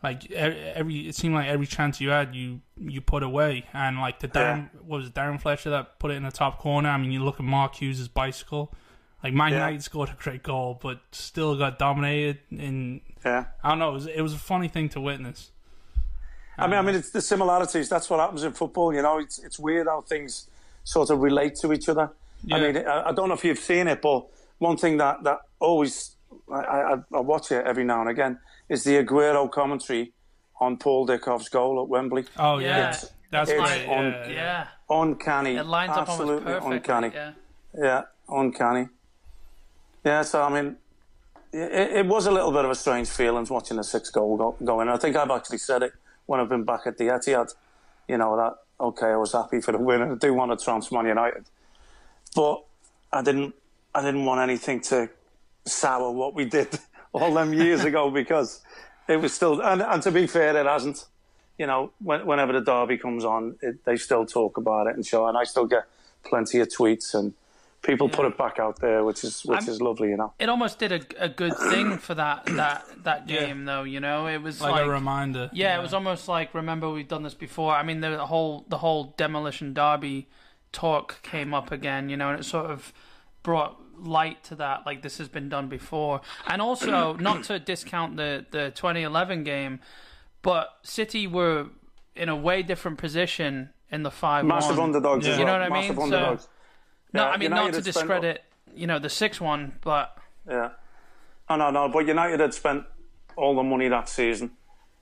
Like every, it seemed like every chance you had, you you put away, and like the Darren what was it, Darren Fletcher that put it in the top corner. I mean, you look at Mark Hughes' bicycle. Like Man Yeah. United scored a great goal, but still got dominated. In Yeah. I don't know, it was, it was a funny thing to witness. I mean, I mean, it's the similarities. That's what happens in football. You know, it's it's weird how things sort of relate to each other. I mean, I, I don't know if you've seen it, but one thing that that always I, I, I watch it every now and again is the Aguero commentary on Paul Dickov's goal at Wembley. Oh Yeah. yeah, It's- that's it's great. on- yeah, yeah. Yeah. Uncanny, It lines up almost absolutely perfectly. uncanny. Yeah. Yeah, uncanny. Yeah, so I mean, it, it was a little bit of a strange feeling watching the six goal go, go in. I think I've actually said it when I've been back at the Etihad. You know that okay, I was happy for the win, and I do want to trounce Man United, but I didn't. I didn't want anything to sour what we did *laughs* all them years ago *laughs* because it was still. And, and to be fair, it hasn't. You know, when, whenever the derby comes on, it, they still talk about it and show, and I still get plenty of tweets and people put Yeah. it back out there, which is which I'm- is lovely. You know. It almost did a, a good thing for that *coughs* that that Yeah. game, though. You know, it was Like, like, a reminder. yeah, it was almost like remember we've done this before. I mean, the whole the whole demolition derby talk came up again. You know, and it sort of brought light to that. Like this has been done before, and also *clears throat* not to discount the the 2011 game, but City were in a way different position in the five Massive underdogs. Yeah. You know well. what I mean? Massive So- underdogs. No, Yeah, I mean not to had spent- discredit you know the six one, but Yeah. Oh, no, no. But United had spent all the money that season.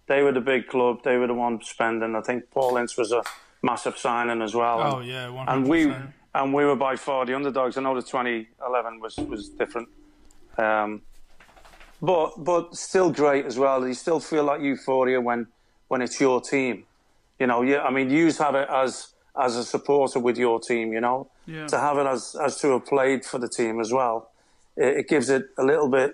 They were the big club. They were the one spending. I think Paul Ince was a massive signing as well. Oh and, yeah, one and we and we were by far the underdogs. I know the 2011 was was different, um, but but still great as well. You still feel like euphoria when when it's your team. You know, yeah. I mean, you have it as as a supporter with your team. You know, Yeah. to have it as as to have played for the team as well. It, it gives it a little bit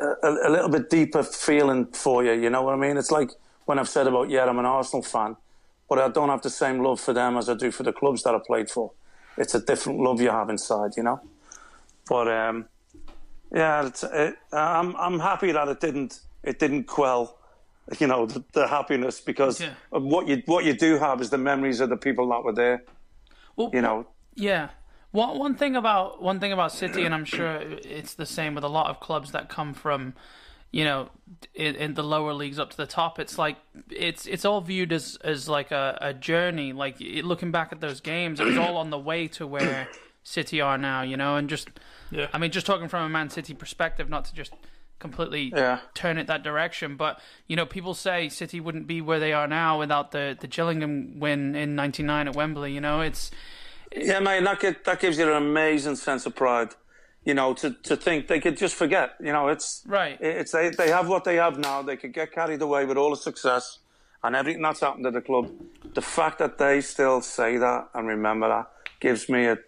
a, a little bit deeper feeling for you. You know what I mean? It's like when I've said about yeah, I'm an Arsenal fan, but I don't have the same love for them as I do for the clubs that I played for. It's a different love you have inside, you know. But um, yeah, it's, it, I'm I'm happy that it didn't it didn't quell, you know, the, the happiness because Yeah. what you what you do have is the memories of the people that were there. well, You know, Yeah. One one thing about one thing about City, and I'm sure it's the same with a lot of clubs that come from, you know, in, in the lower leagues up to the top. It's like it's it's all viewed as as like a, a journey. Like it, looking back at those games, it was all on the way to where City are now. You know, and just Yeah. I mean, just talking from a Man City perspective, not to just completely Yeah. turn it that direction, but you know, people say City wouldn't be where they are now without the the Gillingham win in '99 at Wembley. You know, it's Yeah, mate, that, that gives you an amazing sense of pride. You know, to, to think they could just forget. You know, it's Right. It's they, they have what they have now. They could get carried away with all the success and everything that's happened to the club. The fact that they still say that and remember that gives me a,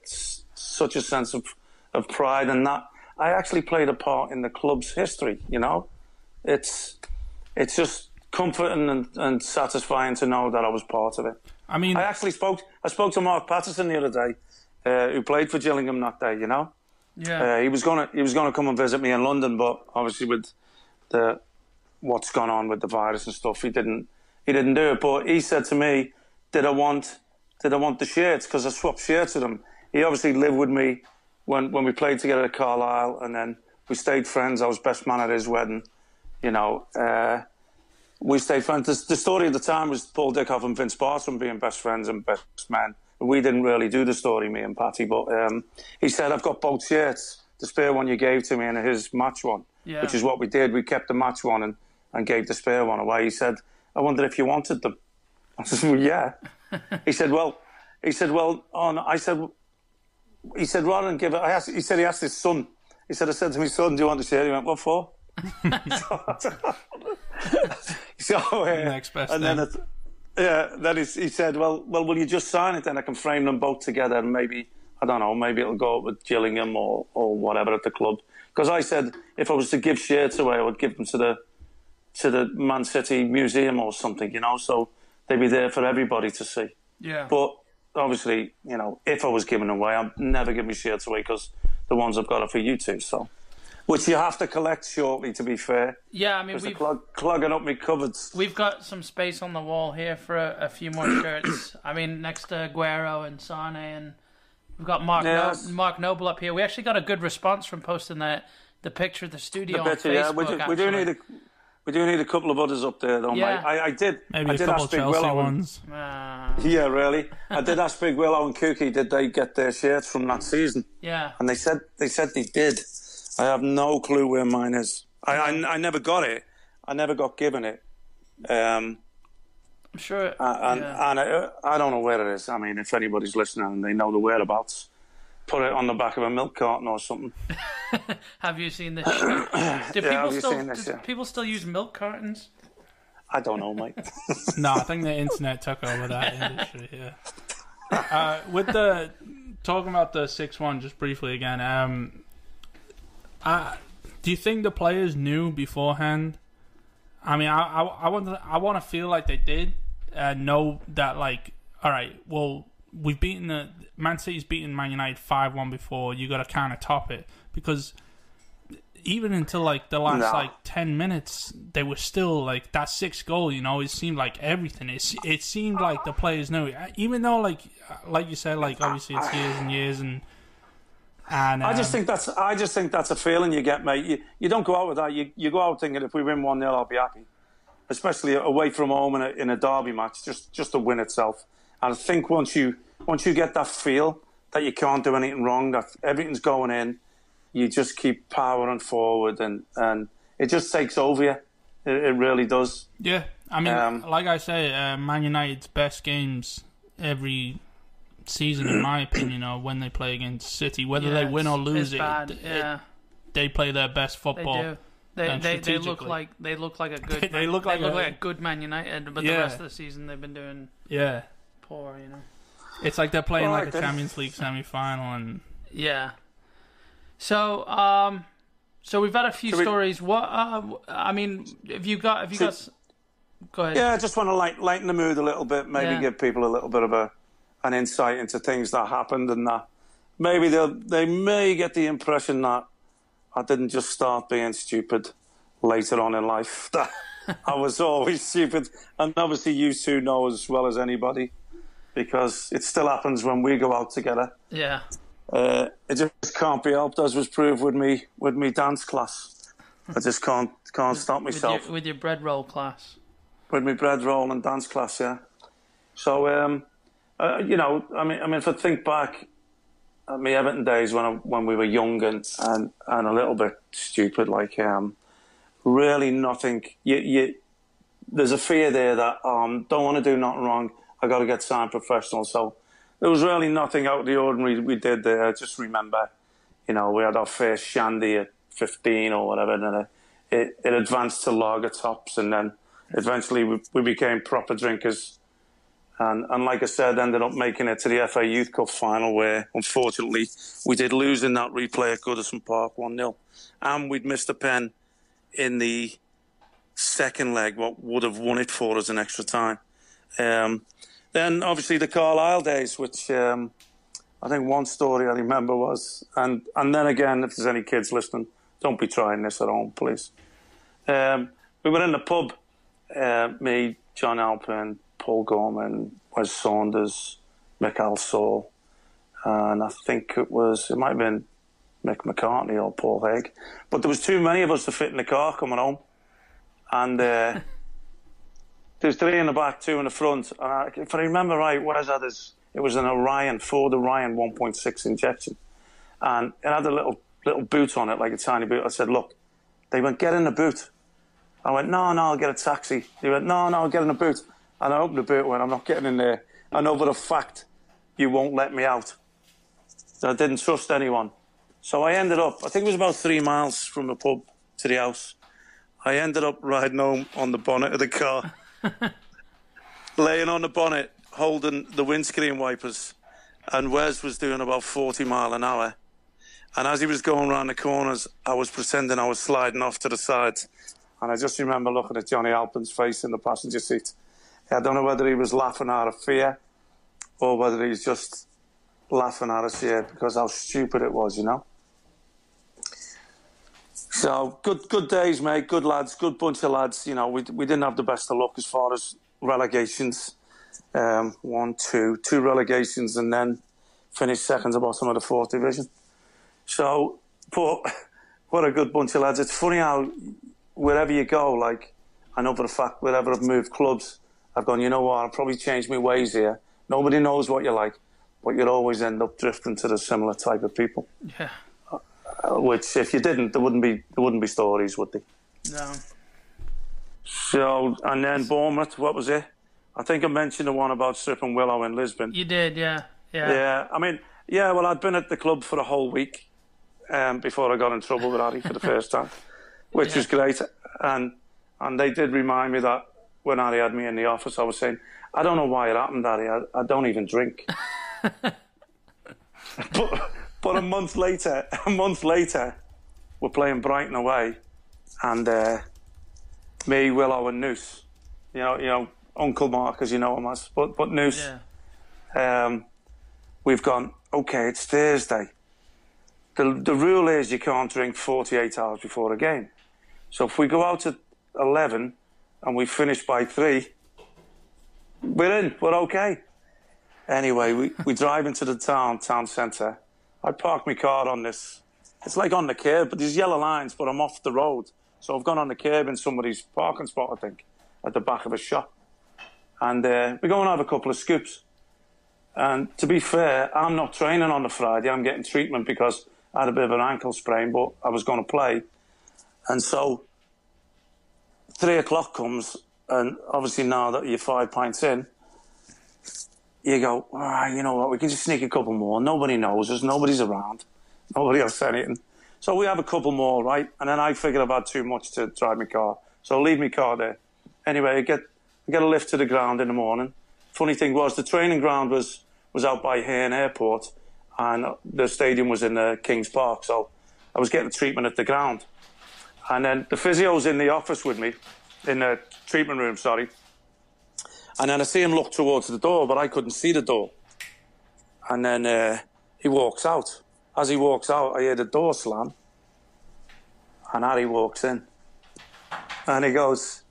such a sense of of pride, and that I actually played a part in the club's history. You know, it's it's just comforting and, and satisfying to know that I was part of it. I mean, I actually spoke. I spoke to Mark Patterson the other day, uh, who played for Gillingham that day. You know, yeah. uh, he was gonna he was gonna come and visit me in London, but obviously with the what's gone on with the virus and stuff, he didn't he didn't do it. But he said to me, "Did I want did I want the shirts? Because I swapped shirts with him. He obviously lived with me when when we played together at Carlisle, and then we stayed friends. I was best man at his wedding. You know." Uh, we stayed friends. The, the story at the time was Paul Dickov and Vince Bartram being best friends and best men. We didn't really do the story, me and Patty, but um, he said, I've got both shirts, the spare one you gave to me and his match one, Yeah. which is what we did. We kept the match one and, and gave the spare one away. He said, I wonder if you wanted them. *laughs* I said, well, yeah. *laughs* he said, well, he said, well, on, I said, he said, rather than give it, I asked, he said he asked his son. He said, I said to my son, do you want the shirt? He went, what for? *laughs* so, uh, Next best and then thing. it, yeah, then he, he said, well, well, will you just sign it? Then I can frame them both together and maybe, I don't know, maybe it'll go up with Gillingham or, or whatever at the club. Because I said, if I was to give shirts away, I would give them to the, to the Man City Museum or something, you know, so they'd be there for everybody to see. Yeah. But obviously, you know, if I was giving them away, I'd never give my shirts away because the ones I've got are for you two. So, which you have to collect shortly, to be fair. yeah, I mean, Because they're we've, clog- clogging up my cupboards. we've got some space on the wall here for a, a few more shirts. *coughs* I mean, next to Aguero and Sane, and we've got Mark Yes. no- Mark Noble up here. We actually got a good response from posting that the picture of the studio The on Facebook. yeah, we do, we do need a. We do need a couple of others up there, though, Yeah. mate. I, I did. Maybe I a did couple ask Big Chelsea Willow and- ones. Ah, Yeah, really. I did ask Big Willow and Kooky, did they get their shirts from that season? yeah. And they said they said they did. I have no clue where mine is. I, I, I never got it. I never got given it. Um, I'm sure. and yeah. and I, I don't know where it is. I mean, if anybody's listening and they know the whereabouts, put it on the back of a milk carton or something. *laughs* Have you seen this? shirt? *coughs* Do people have you still seen this, do yeah. people still use milk cartons? I don't know, mate. *laughs* No, I think the internet took over that *laughs* industry. Yeah. Uh, with the talking about the six one just briefly again. Um, uh, do you think the players knew beforehand? I mean, I I, I want to I want to feel like they did uh, know that like all right, well we've beaten the Man City's beaten Man United five one before. You got to kind of top it because even until like the last No. like 10 minutes they were still like that sixth goal you know it seemed like everything it, it seemed like the players knew even though like like you said like obviously it's years and years and and I just um, think that's I just think that's a feeling you get, mate. You, you don't go out with that. You, you go out thinking if we win one 0 I'll be happy. Especially away from home in a, in a derby match, just just the win itself. And I think once you once you get that feel that you can't do anything wrong, that everything's going in, you just keep powering forward, and and it just takes over you. It, it really does. yeah I mean um, like I say uh, Man United's best games every season in my opinion are when they play against City whether Yeah, they win or lose it's it, bad. it- yeah, they play their best they football do. They, and they, they look strategically. like they look like a *laughs* good. They- they look like a- a good Man United, but the rest of the season they've been doing yeah poor. You know. it's like they're playing Alright like a. Champions League semi-final and Yeah. So, um, so we've had a few Should we- stories. What? Uh, I mean, have you got? Have you Should- got? Go ahead. Yeah, I just want to light, lighten the mood a little bit. Maybe Yeah. give people a little bit of a an insight into things that happened, and that maybe they they may get the impression that I didn't just start being stupid later on in life. *laughs* That I was always stupid, and obviously you two know as well as anybody because it still happens when we go out together. Yeah. Uh, it just can't be helped, as was proved with me with me dance class. I just can't can't stop With myself your, with your bread roll class. with my bread roll and dance class, yeah. So, um, uh, you know, I mean, I mean, if I think back at my Everton days when I, when we were young and, and, and a little bit stupid, like um, really nothing. You, you, there's a fear there that um, don't want to do nothing wrong. I got to get signed professional. So there was really nothing out of the ordinary we did there. I just remember, you know, we had our first shandy at 15 or whatever, and then it, it, it advanced to lager tops, and then eventually we, we became proper drinkers. And, and like I said, ended up making it to the FA Youth Cup final where, unfortunately, we did lose in that replay at Goodison Park 1 0. And we'd missed a pen in the second leg, what would have won it for us in extra time. Um, then, obviously, the Carlisle days, which um, I think one story I remember was, and, and then again, if there's any kids listening, don't be trying this at home, please. Um, we were in the pub, uh, me, John Halpin, Paul Gorman, Wes Saunders, Mick Halsall, and I think it was, it might have been Mick McCartney or Paul Haigh. But there was too many of us to fit in the car coming home. And uh, *laughs* there's three in the back, two in the front. And I, if I remember right, what is that? Is it was an Orion Ford Orion 1.6 injection, and it had a little little boot on it, like a tiny boot. I said, look, they went get in the boot. I went, no, no, I'll get a taxi. They went, no, no, I'll get in the boot. And I opened the boot. Went, I'm not getting in there. I know for a fact you won't let me out. I didn't trust anyone. So I ended up, I think it was about three miles from the pub to the house. I ended up riding home on the bonnet of the car, *laughs* laying on the bonnet, holding the windscreen wipers. And Wes was doing about 40 mile an hour. And as he was going around the corners, I was pretending I was sliding off to the side. And I just remember looking at Johnny Halpin's face in the passenger seat. I don't know whether he was laughing out of fear or whether he's just laughing at us here because how stupid it was, you know. So good, good days, mate. Good lads, good bunch of lads. You know, we we didn't have the best of luck as far as relegations. Um, one, two, two relegations, and then finished second to bottom of the fourth division. So, but *laughs* what a good bunch of lads. It's funny how wherever you go, like I know for a fact, wherever I've moved clubs, I've gone. You know what? I've probably changed my ways here. Nobody knows what you're like, but you'd always end up drifting to the similar type of people. Yeah. Uh, which, if you didn't, there wouldn't be there wouldn't be stories, would they? No. So, and then Bournemouth, what was it? I think I mentioned the one about stripping Willow in Lisbon. You did, yeah. Yeah. Yeah, I mean, yeah, well, I'd been at the club for a whole week um, before I got in trouble with Harry for the first time, which *laughs* Yeah. was great. And and they did remind me that when Harry had me in the office, I was saying, I don't know why it happened, Harry. I, I don't even drink. *laughs* but, but a month later, *laughs* a month later, we're playing Brighton away, and uh, me, Willow, and Noose, you know, you know, Uncle Mark, as you know him as, but but Noose Yeah. um, we've gone, okay, it's Thursday. The, the rule is you can't drink 48 hours before a game. So if we go out at 11 and we finish by 3, we're in, we're okay. Anyway, we, we drive into the town, town centre. I park my car on this, it's like on the curb, but there's yellow lines, but I'm off the road. So I've gone on the curb in somebody's parking spot, I think, at the back of a shop. And uh, we go and have a couple of scoops. And to be fair, I'm not training on the Friday. I'm getting treatment because I had a bit of an ankle sprain, but I was going to play. And so three o'clock comes, and obviously now that you're five pints in, you go, ah, you know what, we can just sneak a couple more. Nobody knows us, nobody's around, nobody else said anything. So we have a couple more, right? And then I figured I've had too much to drive my car. So I leave my car there. Anyway, I get, I get a lift to the ground in the morning. Funny thing was, the training ground was, was out by Hurn Airport, and the stadium was in uh, Kings Park. So I was getting treatment at the ground. And then the physio's in the office with me, in the treatment room, sorry. And then I see him look towards the door, but I couldn't see the door. And then uh, he walks out. As he walks out, I hear the door slam. And Harry walks in. And he goes,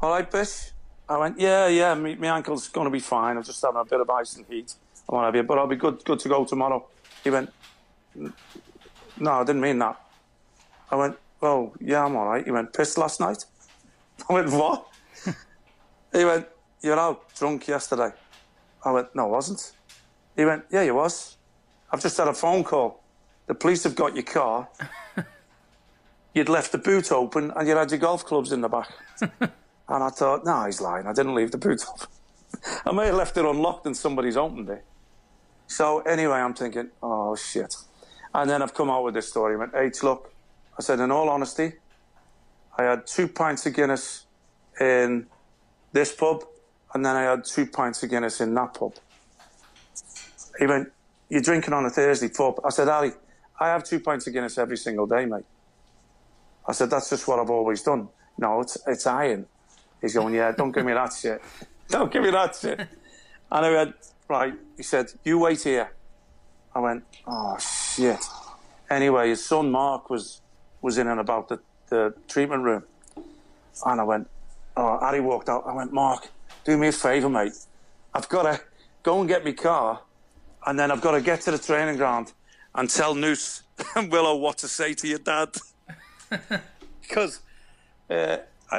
All right, Bish? I went, Yeah, yeah, my, my ankle's going to be fine. I'm just having a bit of ice and heat. I won't have you, but I'll be good, good to go tomorrow. He went, No, I didn't mean that. I went, Oh, yeah, I'm all right. He went, Pissed last night? *laughs* I went, What? *laughs* he went, You were out drunk yesterday. I went, No, I wasn't. He went, Yeah, you was. I've just had a phone call. The police have got your car. *laughs* You'd left the boot open and you had your golf clubs in the back. and I thought, no, he's lying. I didn't leave the boot open. I may have left it unlocked and somebody's opened it. So anyway, I'm thinking, oh shit. And then I've come out with this story. I went, H, look, I said, in all honesty, I had two pints of Guinness in this pub, and then I had two pints of Guinness in that pub. He went, You're drinking on a Thursday pub. I said, Ali, I have two pints of Guinness every single day, mate. I said, That's just what I've always done. No, it's, it's iron. He's going, Yeah, don't give me that shit. *laughs* Don't give me that shit. And I went, Right. He said, You wait here. I went, Oh, shit. Anyway, his son Mark was, was in and about the, the treatment room. And I went, Oh, Harry walked out. I went, Mark, do me a favour, mate. I've got to go and get my car, and then I've got to get to the training ground and tell Noose *laughs* and Willow what to say to your dad. *laughs* because uh,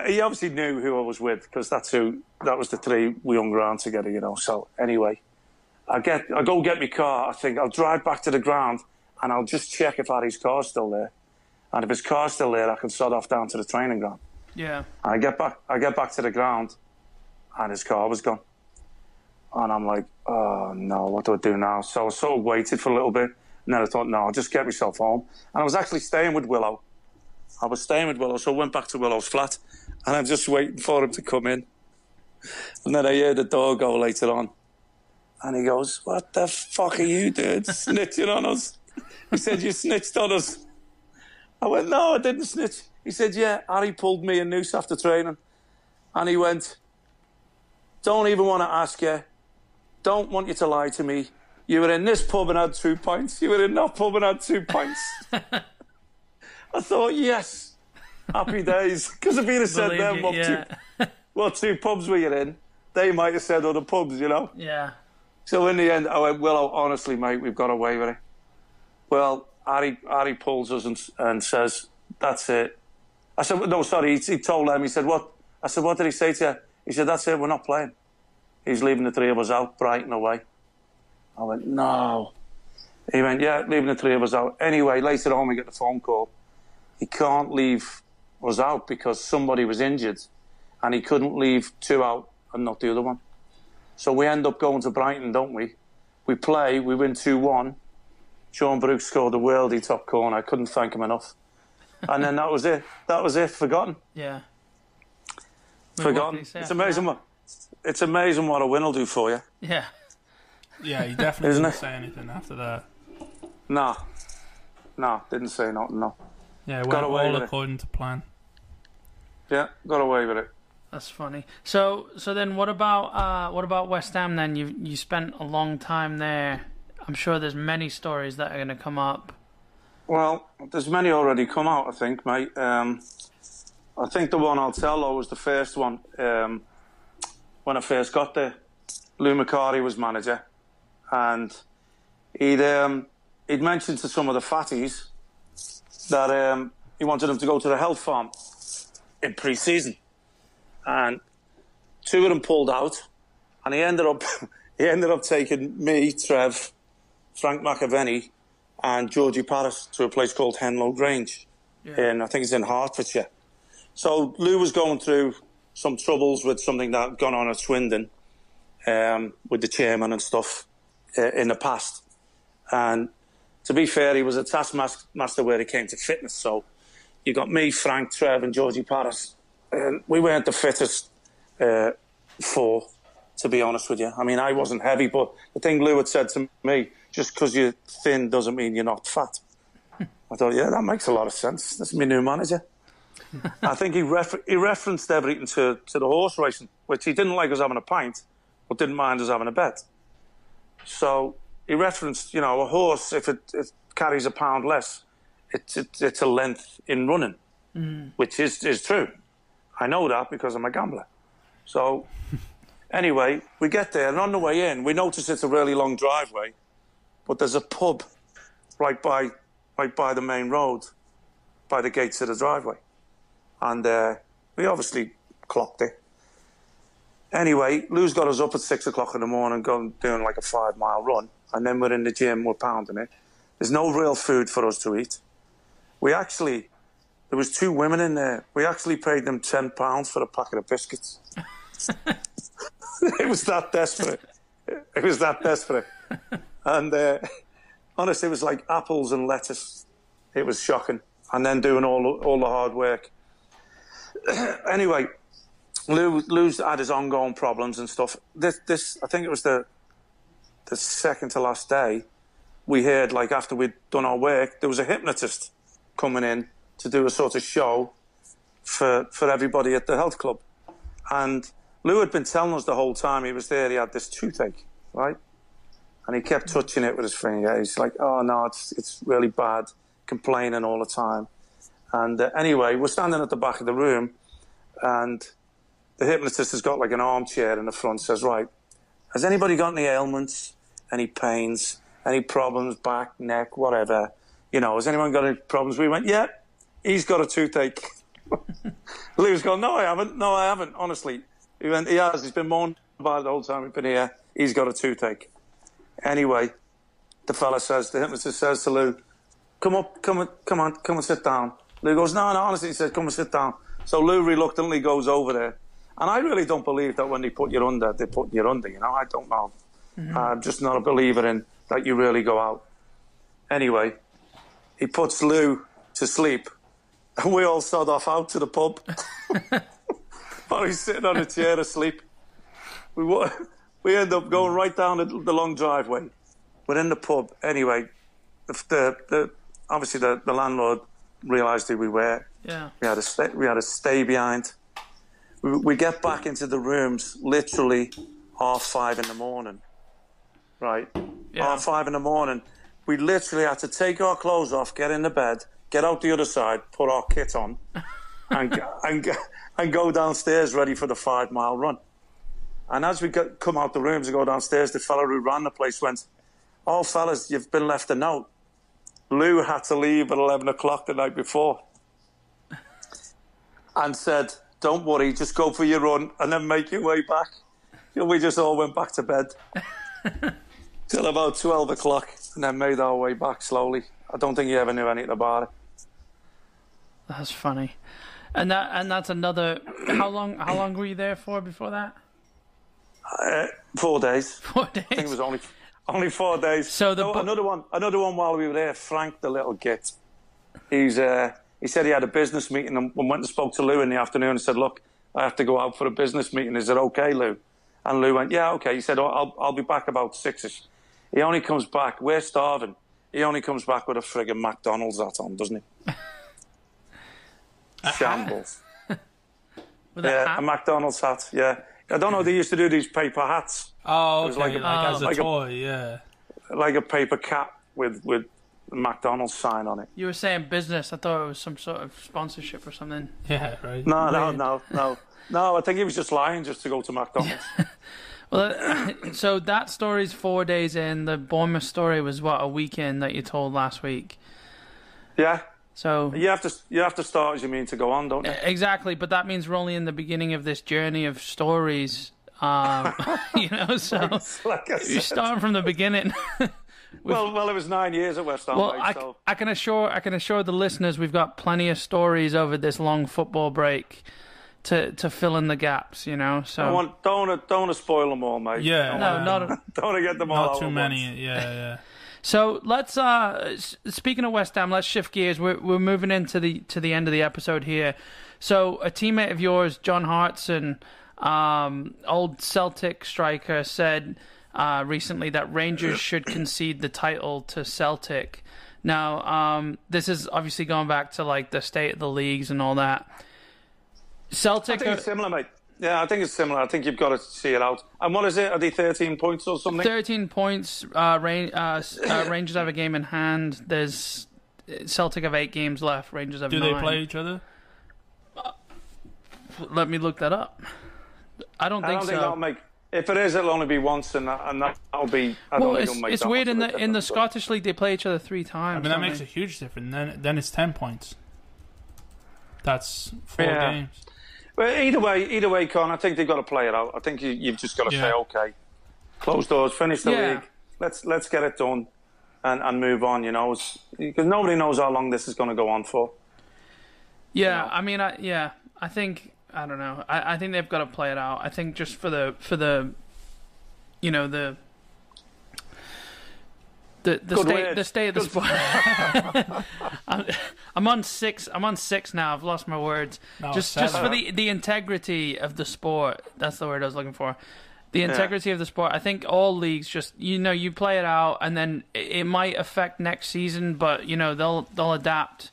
he obviously knew who I was with because that's who that was the three we hung around together, you know. So anyway, I get I go get my car. I think I'll drive back to the ground and I'll just check if Harry's car's still there. And if his car's still there, I can sod off down to the training ground. Yeah. And I get back I get back to the ground and his car was gone. And I'm like, oh no, what do I do now? So I sort of waited for a little bit and then I thought, no, I'll just get myself home. And I was actually staying with Willow. I was staying with Willow, so I went back to Willow's flat and I'm just waiting for him to come in. And then I hear the door go later on. And he goes, What the fuck are you doing? *laughs* Snitching on us. He said, You snitched on us. I went, No, I didn't snitch. He said, Yeah, Harry pulled me a noose after training. And he went, Don't even want to ask you. Don't want you to lie to me. You were in this pub and had two pints. You were in that pub and had two pints. *laughs* I thought, yes, happy days. Because if he'd have said Believe them, you, what, yeah. two, *laughs* what two pubs were you in? They might have said other pubs, you know. Yeah. So in the end, I went, well, honestly, mate, we've got away with it. Well, Harry pulls us and, and says, that's it. I said, no, sorry, he, he told them, he said, what? I said, what did he say to you? He said, that's it, we're not playing. He's leaving the three of us out, Brighton away. I went, no. He went, yeah, leaving the three of us out. Anyway, later on, we get the phone call. He can't leave us out because somebody was injured and he couldn't leave two out and not the other one. So we end up going to Brighton, don't we? We play, we win 2 1. Shaun Brooks scored the worldie top corner. I couldn't thank him enough. And then that was it. That was it. Forgotten. Yeah. Forgotten. It's amazing that? what it's amazing what a win will do for you. Yeah. Yeah, he definitely didn't it? say anything after that. Nah. Nah, didn't say nothing, no. Yeah, Got went away all with it. according to plan. Yeah, got away with it. That's funny. So, so then, what about uh, what about West Ham? Then you you spent a long time there. I'm sure there's many stories that are going to come up. Well, there's many already come out, I think, mate. Um, I think the one I'll tell though was the first one. Um, when I first got there, Lou Macari was manager, and he'd um, he'd mentioned to some of the fatties that um, he wanted them to go to the health farm in pre-season, and two of them pulled out, and he ended up *laughs* he ended up taking me, Trev, Frank McAvenny, and Georgie Parris to a place called Henlow Grange, Yeah. in I think it's in Hertfordshire. So Lou was going through some troubles with something that had gone on at Swindon um, with the chairman and stuff uh, in the past. And to be fair, he was a taskmaster where it came to fitness. So you got me, Frank, Trev, and Georgie Parris. And we weren't the fittest uh, four, to be honest with you. I mean, I wasn't heavy, but the thing Lou had said to me, just because you're thin doesn't mean you're not fat. I thought, yeah, that makes a lot of sense. That's my new manager. I think he, refer- he referenced everything to, to the horse racing, which he didn't like us having a pint, but didn't mind us having a bet. So he referenced, you know, a horse, if it, it carries a pound less, it's, it's, it's a length in running, mm. which is, is true. I know that because I'm a gambler. So anyway, we get there, and on the way in, we notice it's a really long driveway, but there's a pub right by, right by the main road, by the gates of the driveway. And uh, we obviously clocked it. Anyway, Lou's got us up at six o'clock in the morning, going doing like a five mile run, and then we're in the gym, we're pounding it. There's no real food for us to eat. We actually, there was two women in there. We actually paid them ten pounds for a packet of biscuits. *laughs* *laughs* it was that desperate. It was that desperate. And uh, *laughs* honestly, it was like apples and lettuce. It was shocking. And then doing all all the hard work. *clears throat* anyway, Lou, Lou's had his ongoing problems and stuff. This, this, I think it was the the second to last day. We heard like after we'd done our work, there was a hypnotist coming in to do a sort of show for for everybody at the health club. And Lou had been telling us the whole time he was there. He had this toothache, right? And he kept touching it with his finger. He's like, "Oh no, it's it's really bad," complaining all the time. And uh, anyway, we're standing at the back of the room, and the hypnotist has got like an armchair in the front. Says, "Right, has anybody got any ailments, any pains, any problems, back, neck, whatever? You know, has anyone got any problems?" We went, "Yeah, he's got a toothache." *laughs* Was going, no, I haven't. No, I haven't. Honestly, he went, he has. He's been moaned about it the whole time we've been here. He's got a toothache. Anyway, the fella says, the hypnotist says to Lou, come up, come, on, come on, come and sit down. Lou goes, no, no, honestly, he says, come and sit down. So Lou reluctantly goes over there. And I really don't believe that when they put you under, they put you under, you know, I don't know. Mm-hmm. I'm just not a believer in that you really go out. Anyway, he puts Lou to sleep. And *laughs* we all sod off out to the pub. *laughs* *laughs* While he's sitting on a chair asleep. We, we end up going right down the, the long driveway. We're in the pub. Anyway, the, the, the obviously the, the landlord realised who we were. Yeah. We had to stay, we had to stay behind. We, we get back into the rooms literally half five in the morning. Right? Yeah. Half five in the morning. We literally had to take our clothes off, get in the bed, get out the other side, put our kit on, and, and, and go downstairs ready for the five mile run. And as we got, come out the rooms and go downstairs, the fella who ran the place went, Oh, fellas, you've been left a note. Lou had to leave at 11 o'clock the night before *laughs* and said, Don't worry, just go for your run and then make your way back. And we just all went back to bed *laughs* till about 12 o'clock and then made our way back slowly. I don't think he ever knew anything about it. That's funny. And that and that's another. How long? How long were you there for before that? Uh, four days. *laughs* Four days. I think it was only only four days. So the bu- another one, another one while we were there. Frank, the little git, he's uh, he said he had a business meeting and went and spoke to Lou in the afternoon and said, "Look, I have to go out for a business meeting. Is it okay, Lou?" And Lou went, "Yeah, okay." He said, oh, "I'll I'll be back about six-ish." He only comes back. We're starving. He only comes back with a friggin' McDonald's hat on, doesn't he? *laughs* Shambles. *laughs* Yeah, hat? a McDonald's hat. Yeah, I don't know. They used to do these paper hats. Oh, It was okay, like like, a- as a like a- toy, yeah. like a paper cap with with the McDonald's sign on it. You were saying business. I thought it was some sort of sponsorship or something. *laughs* Yeah, right. No, no, Weird. no, no, no. I think he was just lying just to go to McDonald's. *laughs* Well, *coughs* so that story's four days in. The Bournemouth story was what a weekend that you told last week. yeah, So you have to you have to start as you mean to go on, don't you? exactly, but that means we're only in the beginning of this journey of stories. Um, *laughs* you know, so *laughs* like I you're starting from the beginning. *laughs* Well, well, it was nine years at West Ham, Well, mate, I, so I can assure I can assure the listeners we've got plenty of stories over this long football break to to fill in the gaps. You know, so I want, don't wanna, don't wanna spoil them all, mate. Yeah. don't no, wanna, not. A, don't wanna get them all. Not too many, once. yeah, yeah. So let's uh speaking of West Ham, let's shift gears. We're we're moving into the to the end of the episode here. So a teammate of yours, John Hartson, um, old Celtic striker, said uh, recently that Rangers *coughs* should concede the title to Celtic. Now, um, this is obviously going back to like the state of the leagues and all that. I Celtic, think are it's similar, mate. Yeah, I think it's similar. I think you've got to see it out. And what is it? Are they thirteen points or something? thirteen points. Uh, Ran- uh, uh, *laughs* Rangers have a game in hand. There's Celtic have eight games left. Rangers have Do nine. they play each other? Let me look that up. I don't I think don't so. think that'll make. If it is, it'll only be once, and that, and that'll be. I well, don't think it's, it'll make it's that weird in the in the difference, but- Scottish league they play each other three times. I mean, that makes they? a huge difference. Then, then it's ten points. That's four Yeah. games. Either way, either way, Con, I think they've got to play it out. I think you, you've just got to Yeah. say, okay, close doors, finish the Yeah. league. Let's let's get it done, and, and move on. You know, because nobody knows how long this is going to go on for. Yeah, know? I mean, I, yeah, I think I don't know. I, I think they've got to play it out. I think just for the for the, you know the. The, the Good state word. the state of the Good- sport. *laughs* I'm, I'm on six. I'm on six now. I've lost my words. No, just just for the the integrity of the sport. That's the word I was looking for. The integrity of the sport. I think all leagues just you know you play it out, and then it, it might affect next season, but you know they'll they'll adapt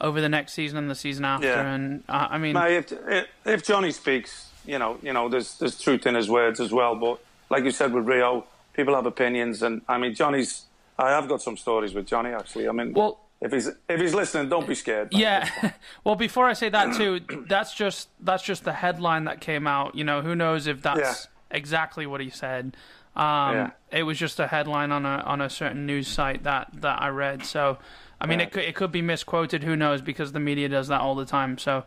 over the next season and the season after. Yeah. And uh, I mean, if, if if Johnny speaks, you know, you know, there's there's truth in his words as well. But like you said with Rio, people have opinions, and I mean, Johnny's. I have got some stories with Johnny actually. I mean, well, if he's if he's listening, don't be scared. man. yeah. *laughs* well, before I say that too, *clears throat* that's just that's just the headline that came out. You know, who knows if that's Yeah. exactly what he said. Um, Yeah. It was just a headline on a on a certain news site that that I read. So, I mean, Yeah. it could it could be misquoted. Who knows? Because the media does that all the time. So,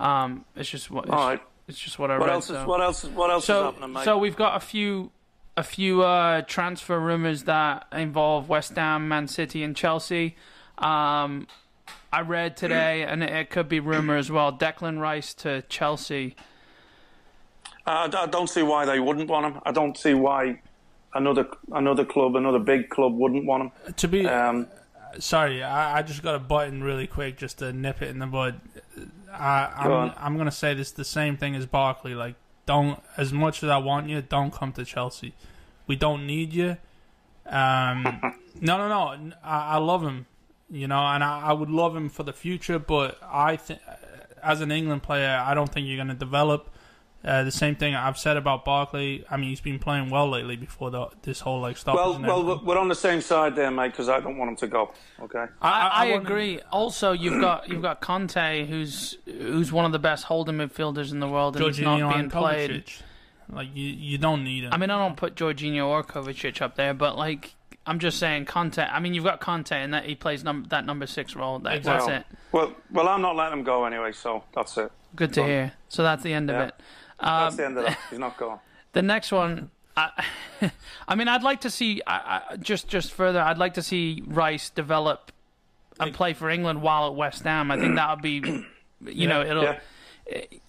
Um, it's just what it's, All right. it's just what I What read. else is so. what else what else is happening, mate? so we've got a few a few uh, transfer rumors that involve West Ham, Man City, and Chelsea. Um, I read today, and it, it could be rumor as well. Declan Rice to Chelsea. I, I don't see why they wouldn't want him. I don't see why another another club, another big club, wouldn't want him. To be Um, sorry, I, I just got a button really quick just to nip it in the bud. I, Go I'm on. I'm gonna say this the same thing as Barkley. Like, don't as much as I want you, don't come to Chelsea. We don't need you. Um, *laughs* no, no, no. I, I love him, you know, and I, I would love him for the future. But I think, as an England player, I don't think you're going to develop. Uh, the same thing I've said about Barkley. I mean, he's been playing well lately before the, this whole like stoppage. well, well, we're on the same side there, mate, because I don't want him to go. Okay. I, I, wouldn't- agree. Also, you've got you've got Kanté, who's who's one of the best holding midfielders in the world, and he's not being played. Kovacic. Like you, you don't need him. I mean, I don't put Jorginho or Kovacic up there, but like I'm just saying, Kanté. I mean, you've got Kanté, and that he plays num- that number six role. That, Exactly. That's it. Well, well, I'm not letting him go anyway, so that's it. Good to Well, hear. So that's the end yeah. of it. That's Um, the end of that. He's not going. The next one, I, *laughs* I mean, I'd like to see I, I, just just further. I'd like to see Rice develop and play for England while at West Ham. I think that would be, you know, it'll. Yeah.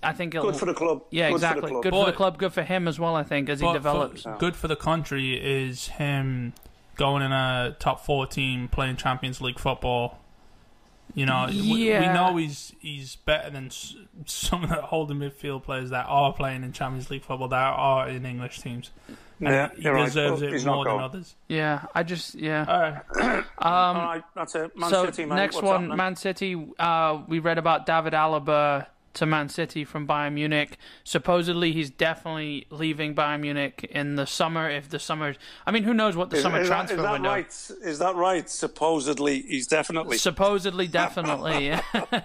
I think it'll. Good for the club. yeah, Good exactly. For club. Good for the club. Good for him as well. I think as he develops. for- good for the country is him going in a top four team playing Champions League football. You know, we- we, know he's he's better than some of the holding midfield players that are playing in Champions League football that are in English teams. And Yeah, he you're right. deserves it he's more than others. Yeah, I just yeah. All right, *coughs* All right, that's it. Man so City, mate. next what's one, happening? Man City. Uh, we read about David Alaba to Man City from Bayern Munich. Supposedly, he's definitely leaving Bayern Munich in the summer. If the summer, I mean, who knows what the Is, summer is transfer is that window? right? Is that right? Supposedly, he's definitely. Supposedly, definitely. yeah. *laughs*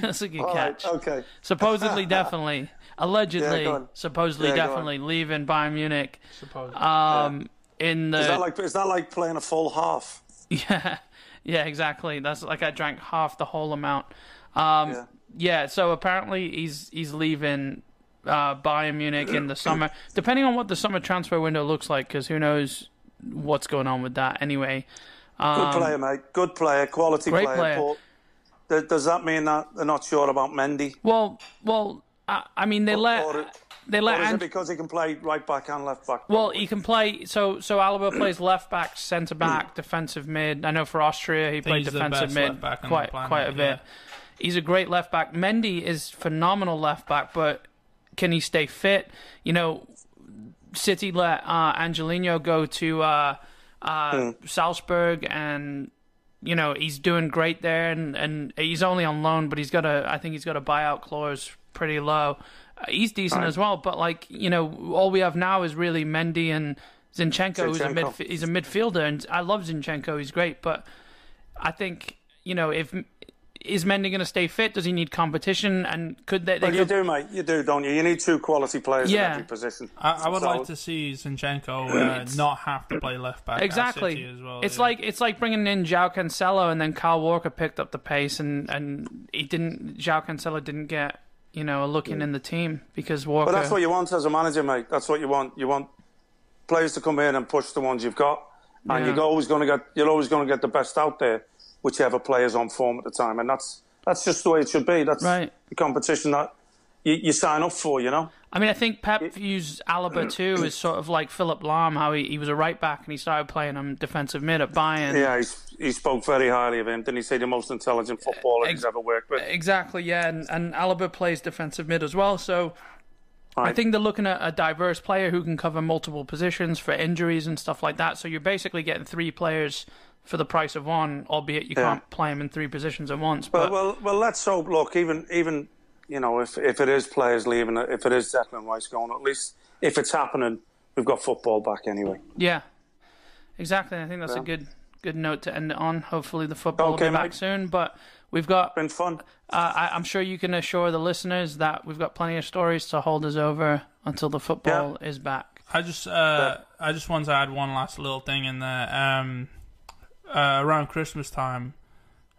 That's a good All right, catch. okay. Supposedly, *laughs* definitely. Allegedly, Yeah, supposedly, Yeah, definitely leaving Bayern Munich. suppose. Um, in the Is that like is that like playing a full half? *laughs* Yeah, yeah, exactly. That's like I drank half the whole amount. Um, Yeah. Yeah. So apparently he's he's leaving uh, Bayern Munich in the summer, *coughs* depending on what the summer transfer window looks like, because who knows what's going on with that. Anyway, Good um, player, mate. Good player, quality great player. player. But th- does that mean that they're not sure about Mendy? well, well, I, I mean they let or, they or let is it because he can play right back and left back? Well, he can play. So, so Alaba plays left back, centre back, *coughs* defensive mid. I know for Austria he played defensive mid left back on the quite quite a bit. yeah. He's a great left back. Mendy is phenomenal left back, but can he stay fit? You know, City let uh, Angelino go to uh, uh, Salzburg, and you know he's doing great there, and, and he's only on loan, but he's got a I think he's got a buyout clause pretty low. Uh, he's decent Right. as well, but like you know, all we have now is really Mendy and Zinchenko, who's a Zinchenko. midf- he's a midfielder, and I love Zinchenko. He's great, but I think you know if is Mendy going to stay fit? Does he need competition? And could they? they Well, you do, mate. You do, don't you? You need two quality players Yeah. in every position. I, I would So- like to see Zinchenko uh, not have to play left back. at Exactly. City as well. it's yeah. like it's like bringing in João Cancelo, and then Kyle Walker picked up the pace, and and he didn't. João Cancelo didn't get you know a look in in the team because Walker. But that's what you want as a manager, mate. That's what you want. You want players to come in and push the ones you've got, and Yeah. you're always going to get you're always going to get the best out there, whichever player's on form at the time, and that's that's just the way it should be. That's Right. the competition that you, you sign up for. You know. I mean, I think Pep views Alaba *clears throat* too as sort of like Philipp Lahm, how he, he was a right back and he started playing him defensive mid at Bayern. Yeah, he's, he spoke very highly of him. Didn't he say the most intelligent footballer Ex- he's ever worked with? Exactly, yeah, and, and Alaba plays defensive mid as well. So I think they're looking at a diverse player who can cover multiple positions for injuries and stuff like that. So you're basically getting three players for the price of one, albeit you Yeah. can't play them in three positions at once. Well, But well, well. Let's hope. Look, even even you know, if if it is players leaving, if it is Declan Rice going, at least if it's happening, we've got football back anyway. yeah, exactly. I think that's Yeah. a good good note to end it on. Hopefully the football Okay, will be back soon. But we've got Been fun. Uh, I, I'm sure you can assure the listeners that we've got plenty of stories to hold us over until the football is back. I just uh, I just want to add one last little thing in there. Um, uh, around Christmas time,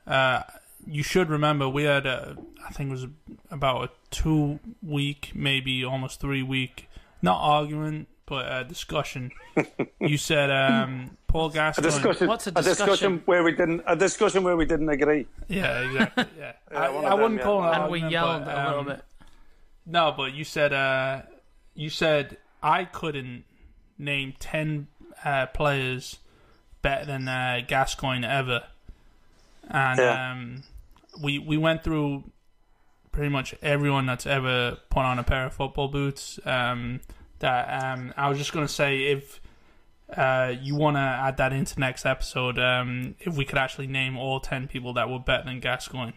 uh, you should remember we had a, I think it was about a two week, maybe almost three week, not argument, but a discussion. *laughs* you said um, Paul A Gascoigne. discussion, What's a discussion discussion? where we didn't a discussion where we didn't agree. Yeah, exactly. Yeah, *laughs* I, I them, wouldn't yeah. call it an and we yelled but, a little um, bit. No, but you said uh, you said I couldn't name ten uh, players better than uh, Gascoigne ever, and Yeah. um, we we went through pretty much everyone that's ever put on a pair of football boots. Um, that um, I was just gonna say if. Uh, you want to add that into next episode? Um, if we could actually name all ten people that were better than Gascoigne,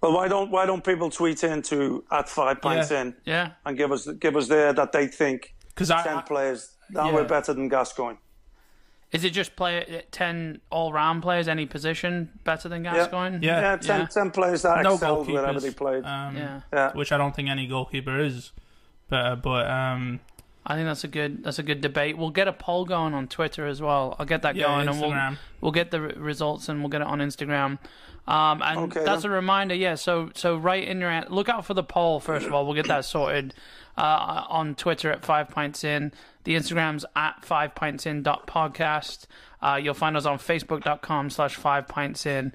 Well, why don't why don't people tweet in to at five pints Yeah. in Yeah. and give us give us there that they think ten I players that yeah. were better than Gascoigne. Is it just play uh, ten all round players, any position better than Gascoigne? Yeah. Yeah, 10, Yeah. 10 players that no excelled wherever goalkeepers. they played. Um, Yeah. yeah. which I don't think any goalkeeper is better. But um, I think that's a good that's a good debate. We'll get a poll going on Twitter as well. I'll get that yeah, going, and we'll we'll get the results and we'll get it on Instagram. Um, and Okay, that's then. a reminder, yeah. So so right in your an- look out for the poll first of all. We'll get that sorted uh, on Twitter at Five Pints In. The Instagram's at Five Pints In podcast. Uh, you'll find us on Facebook.com slash Five Pints In.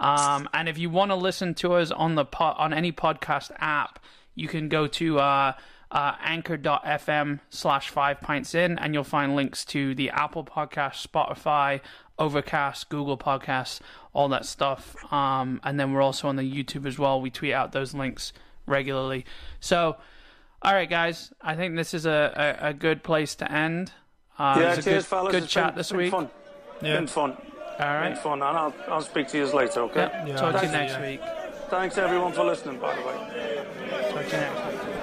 Um, and if you want to listen to us on the po- on any podcast app, you can go to uh, uh, anchor.fm slash five pints in and you'll find links to the Apple podcast, Spotify, Overcast, Google Podcasts, all that stuff. Um, and then we're also on the YouTube as well. We tweet out those links regularly. So, all right, guys, I think this is a, a, a good place to end. Uh, yeah, it was a cheers, good, fellas. good It's chat been, this been week. Fun. Yeah. Been fun. All right. Been fun. And I'll, I'll speak to you later, okay? Yep. Yeah, Talk to you thanks, next yeah. week. Thanks, everyone, for listening, by the way. Talk to you next week.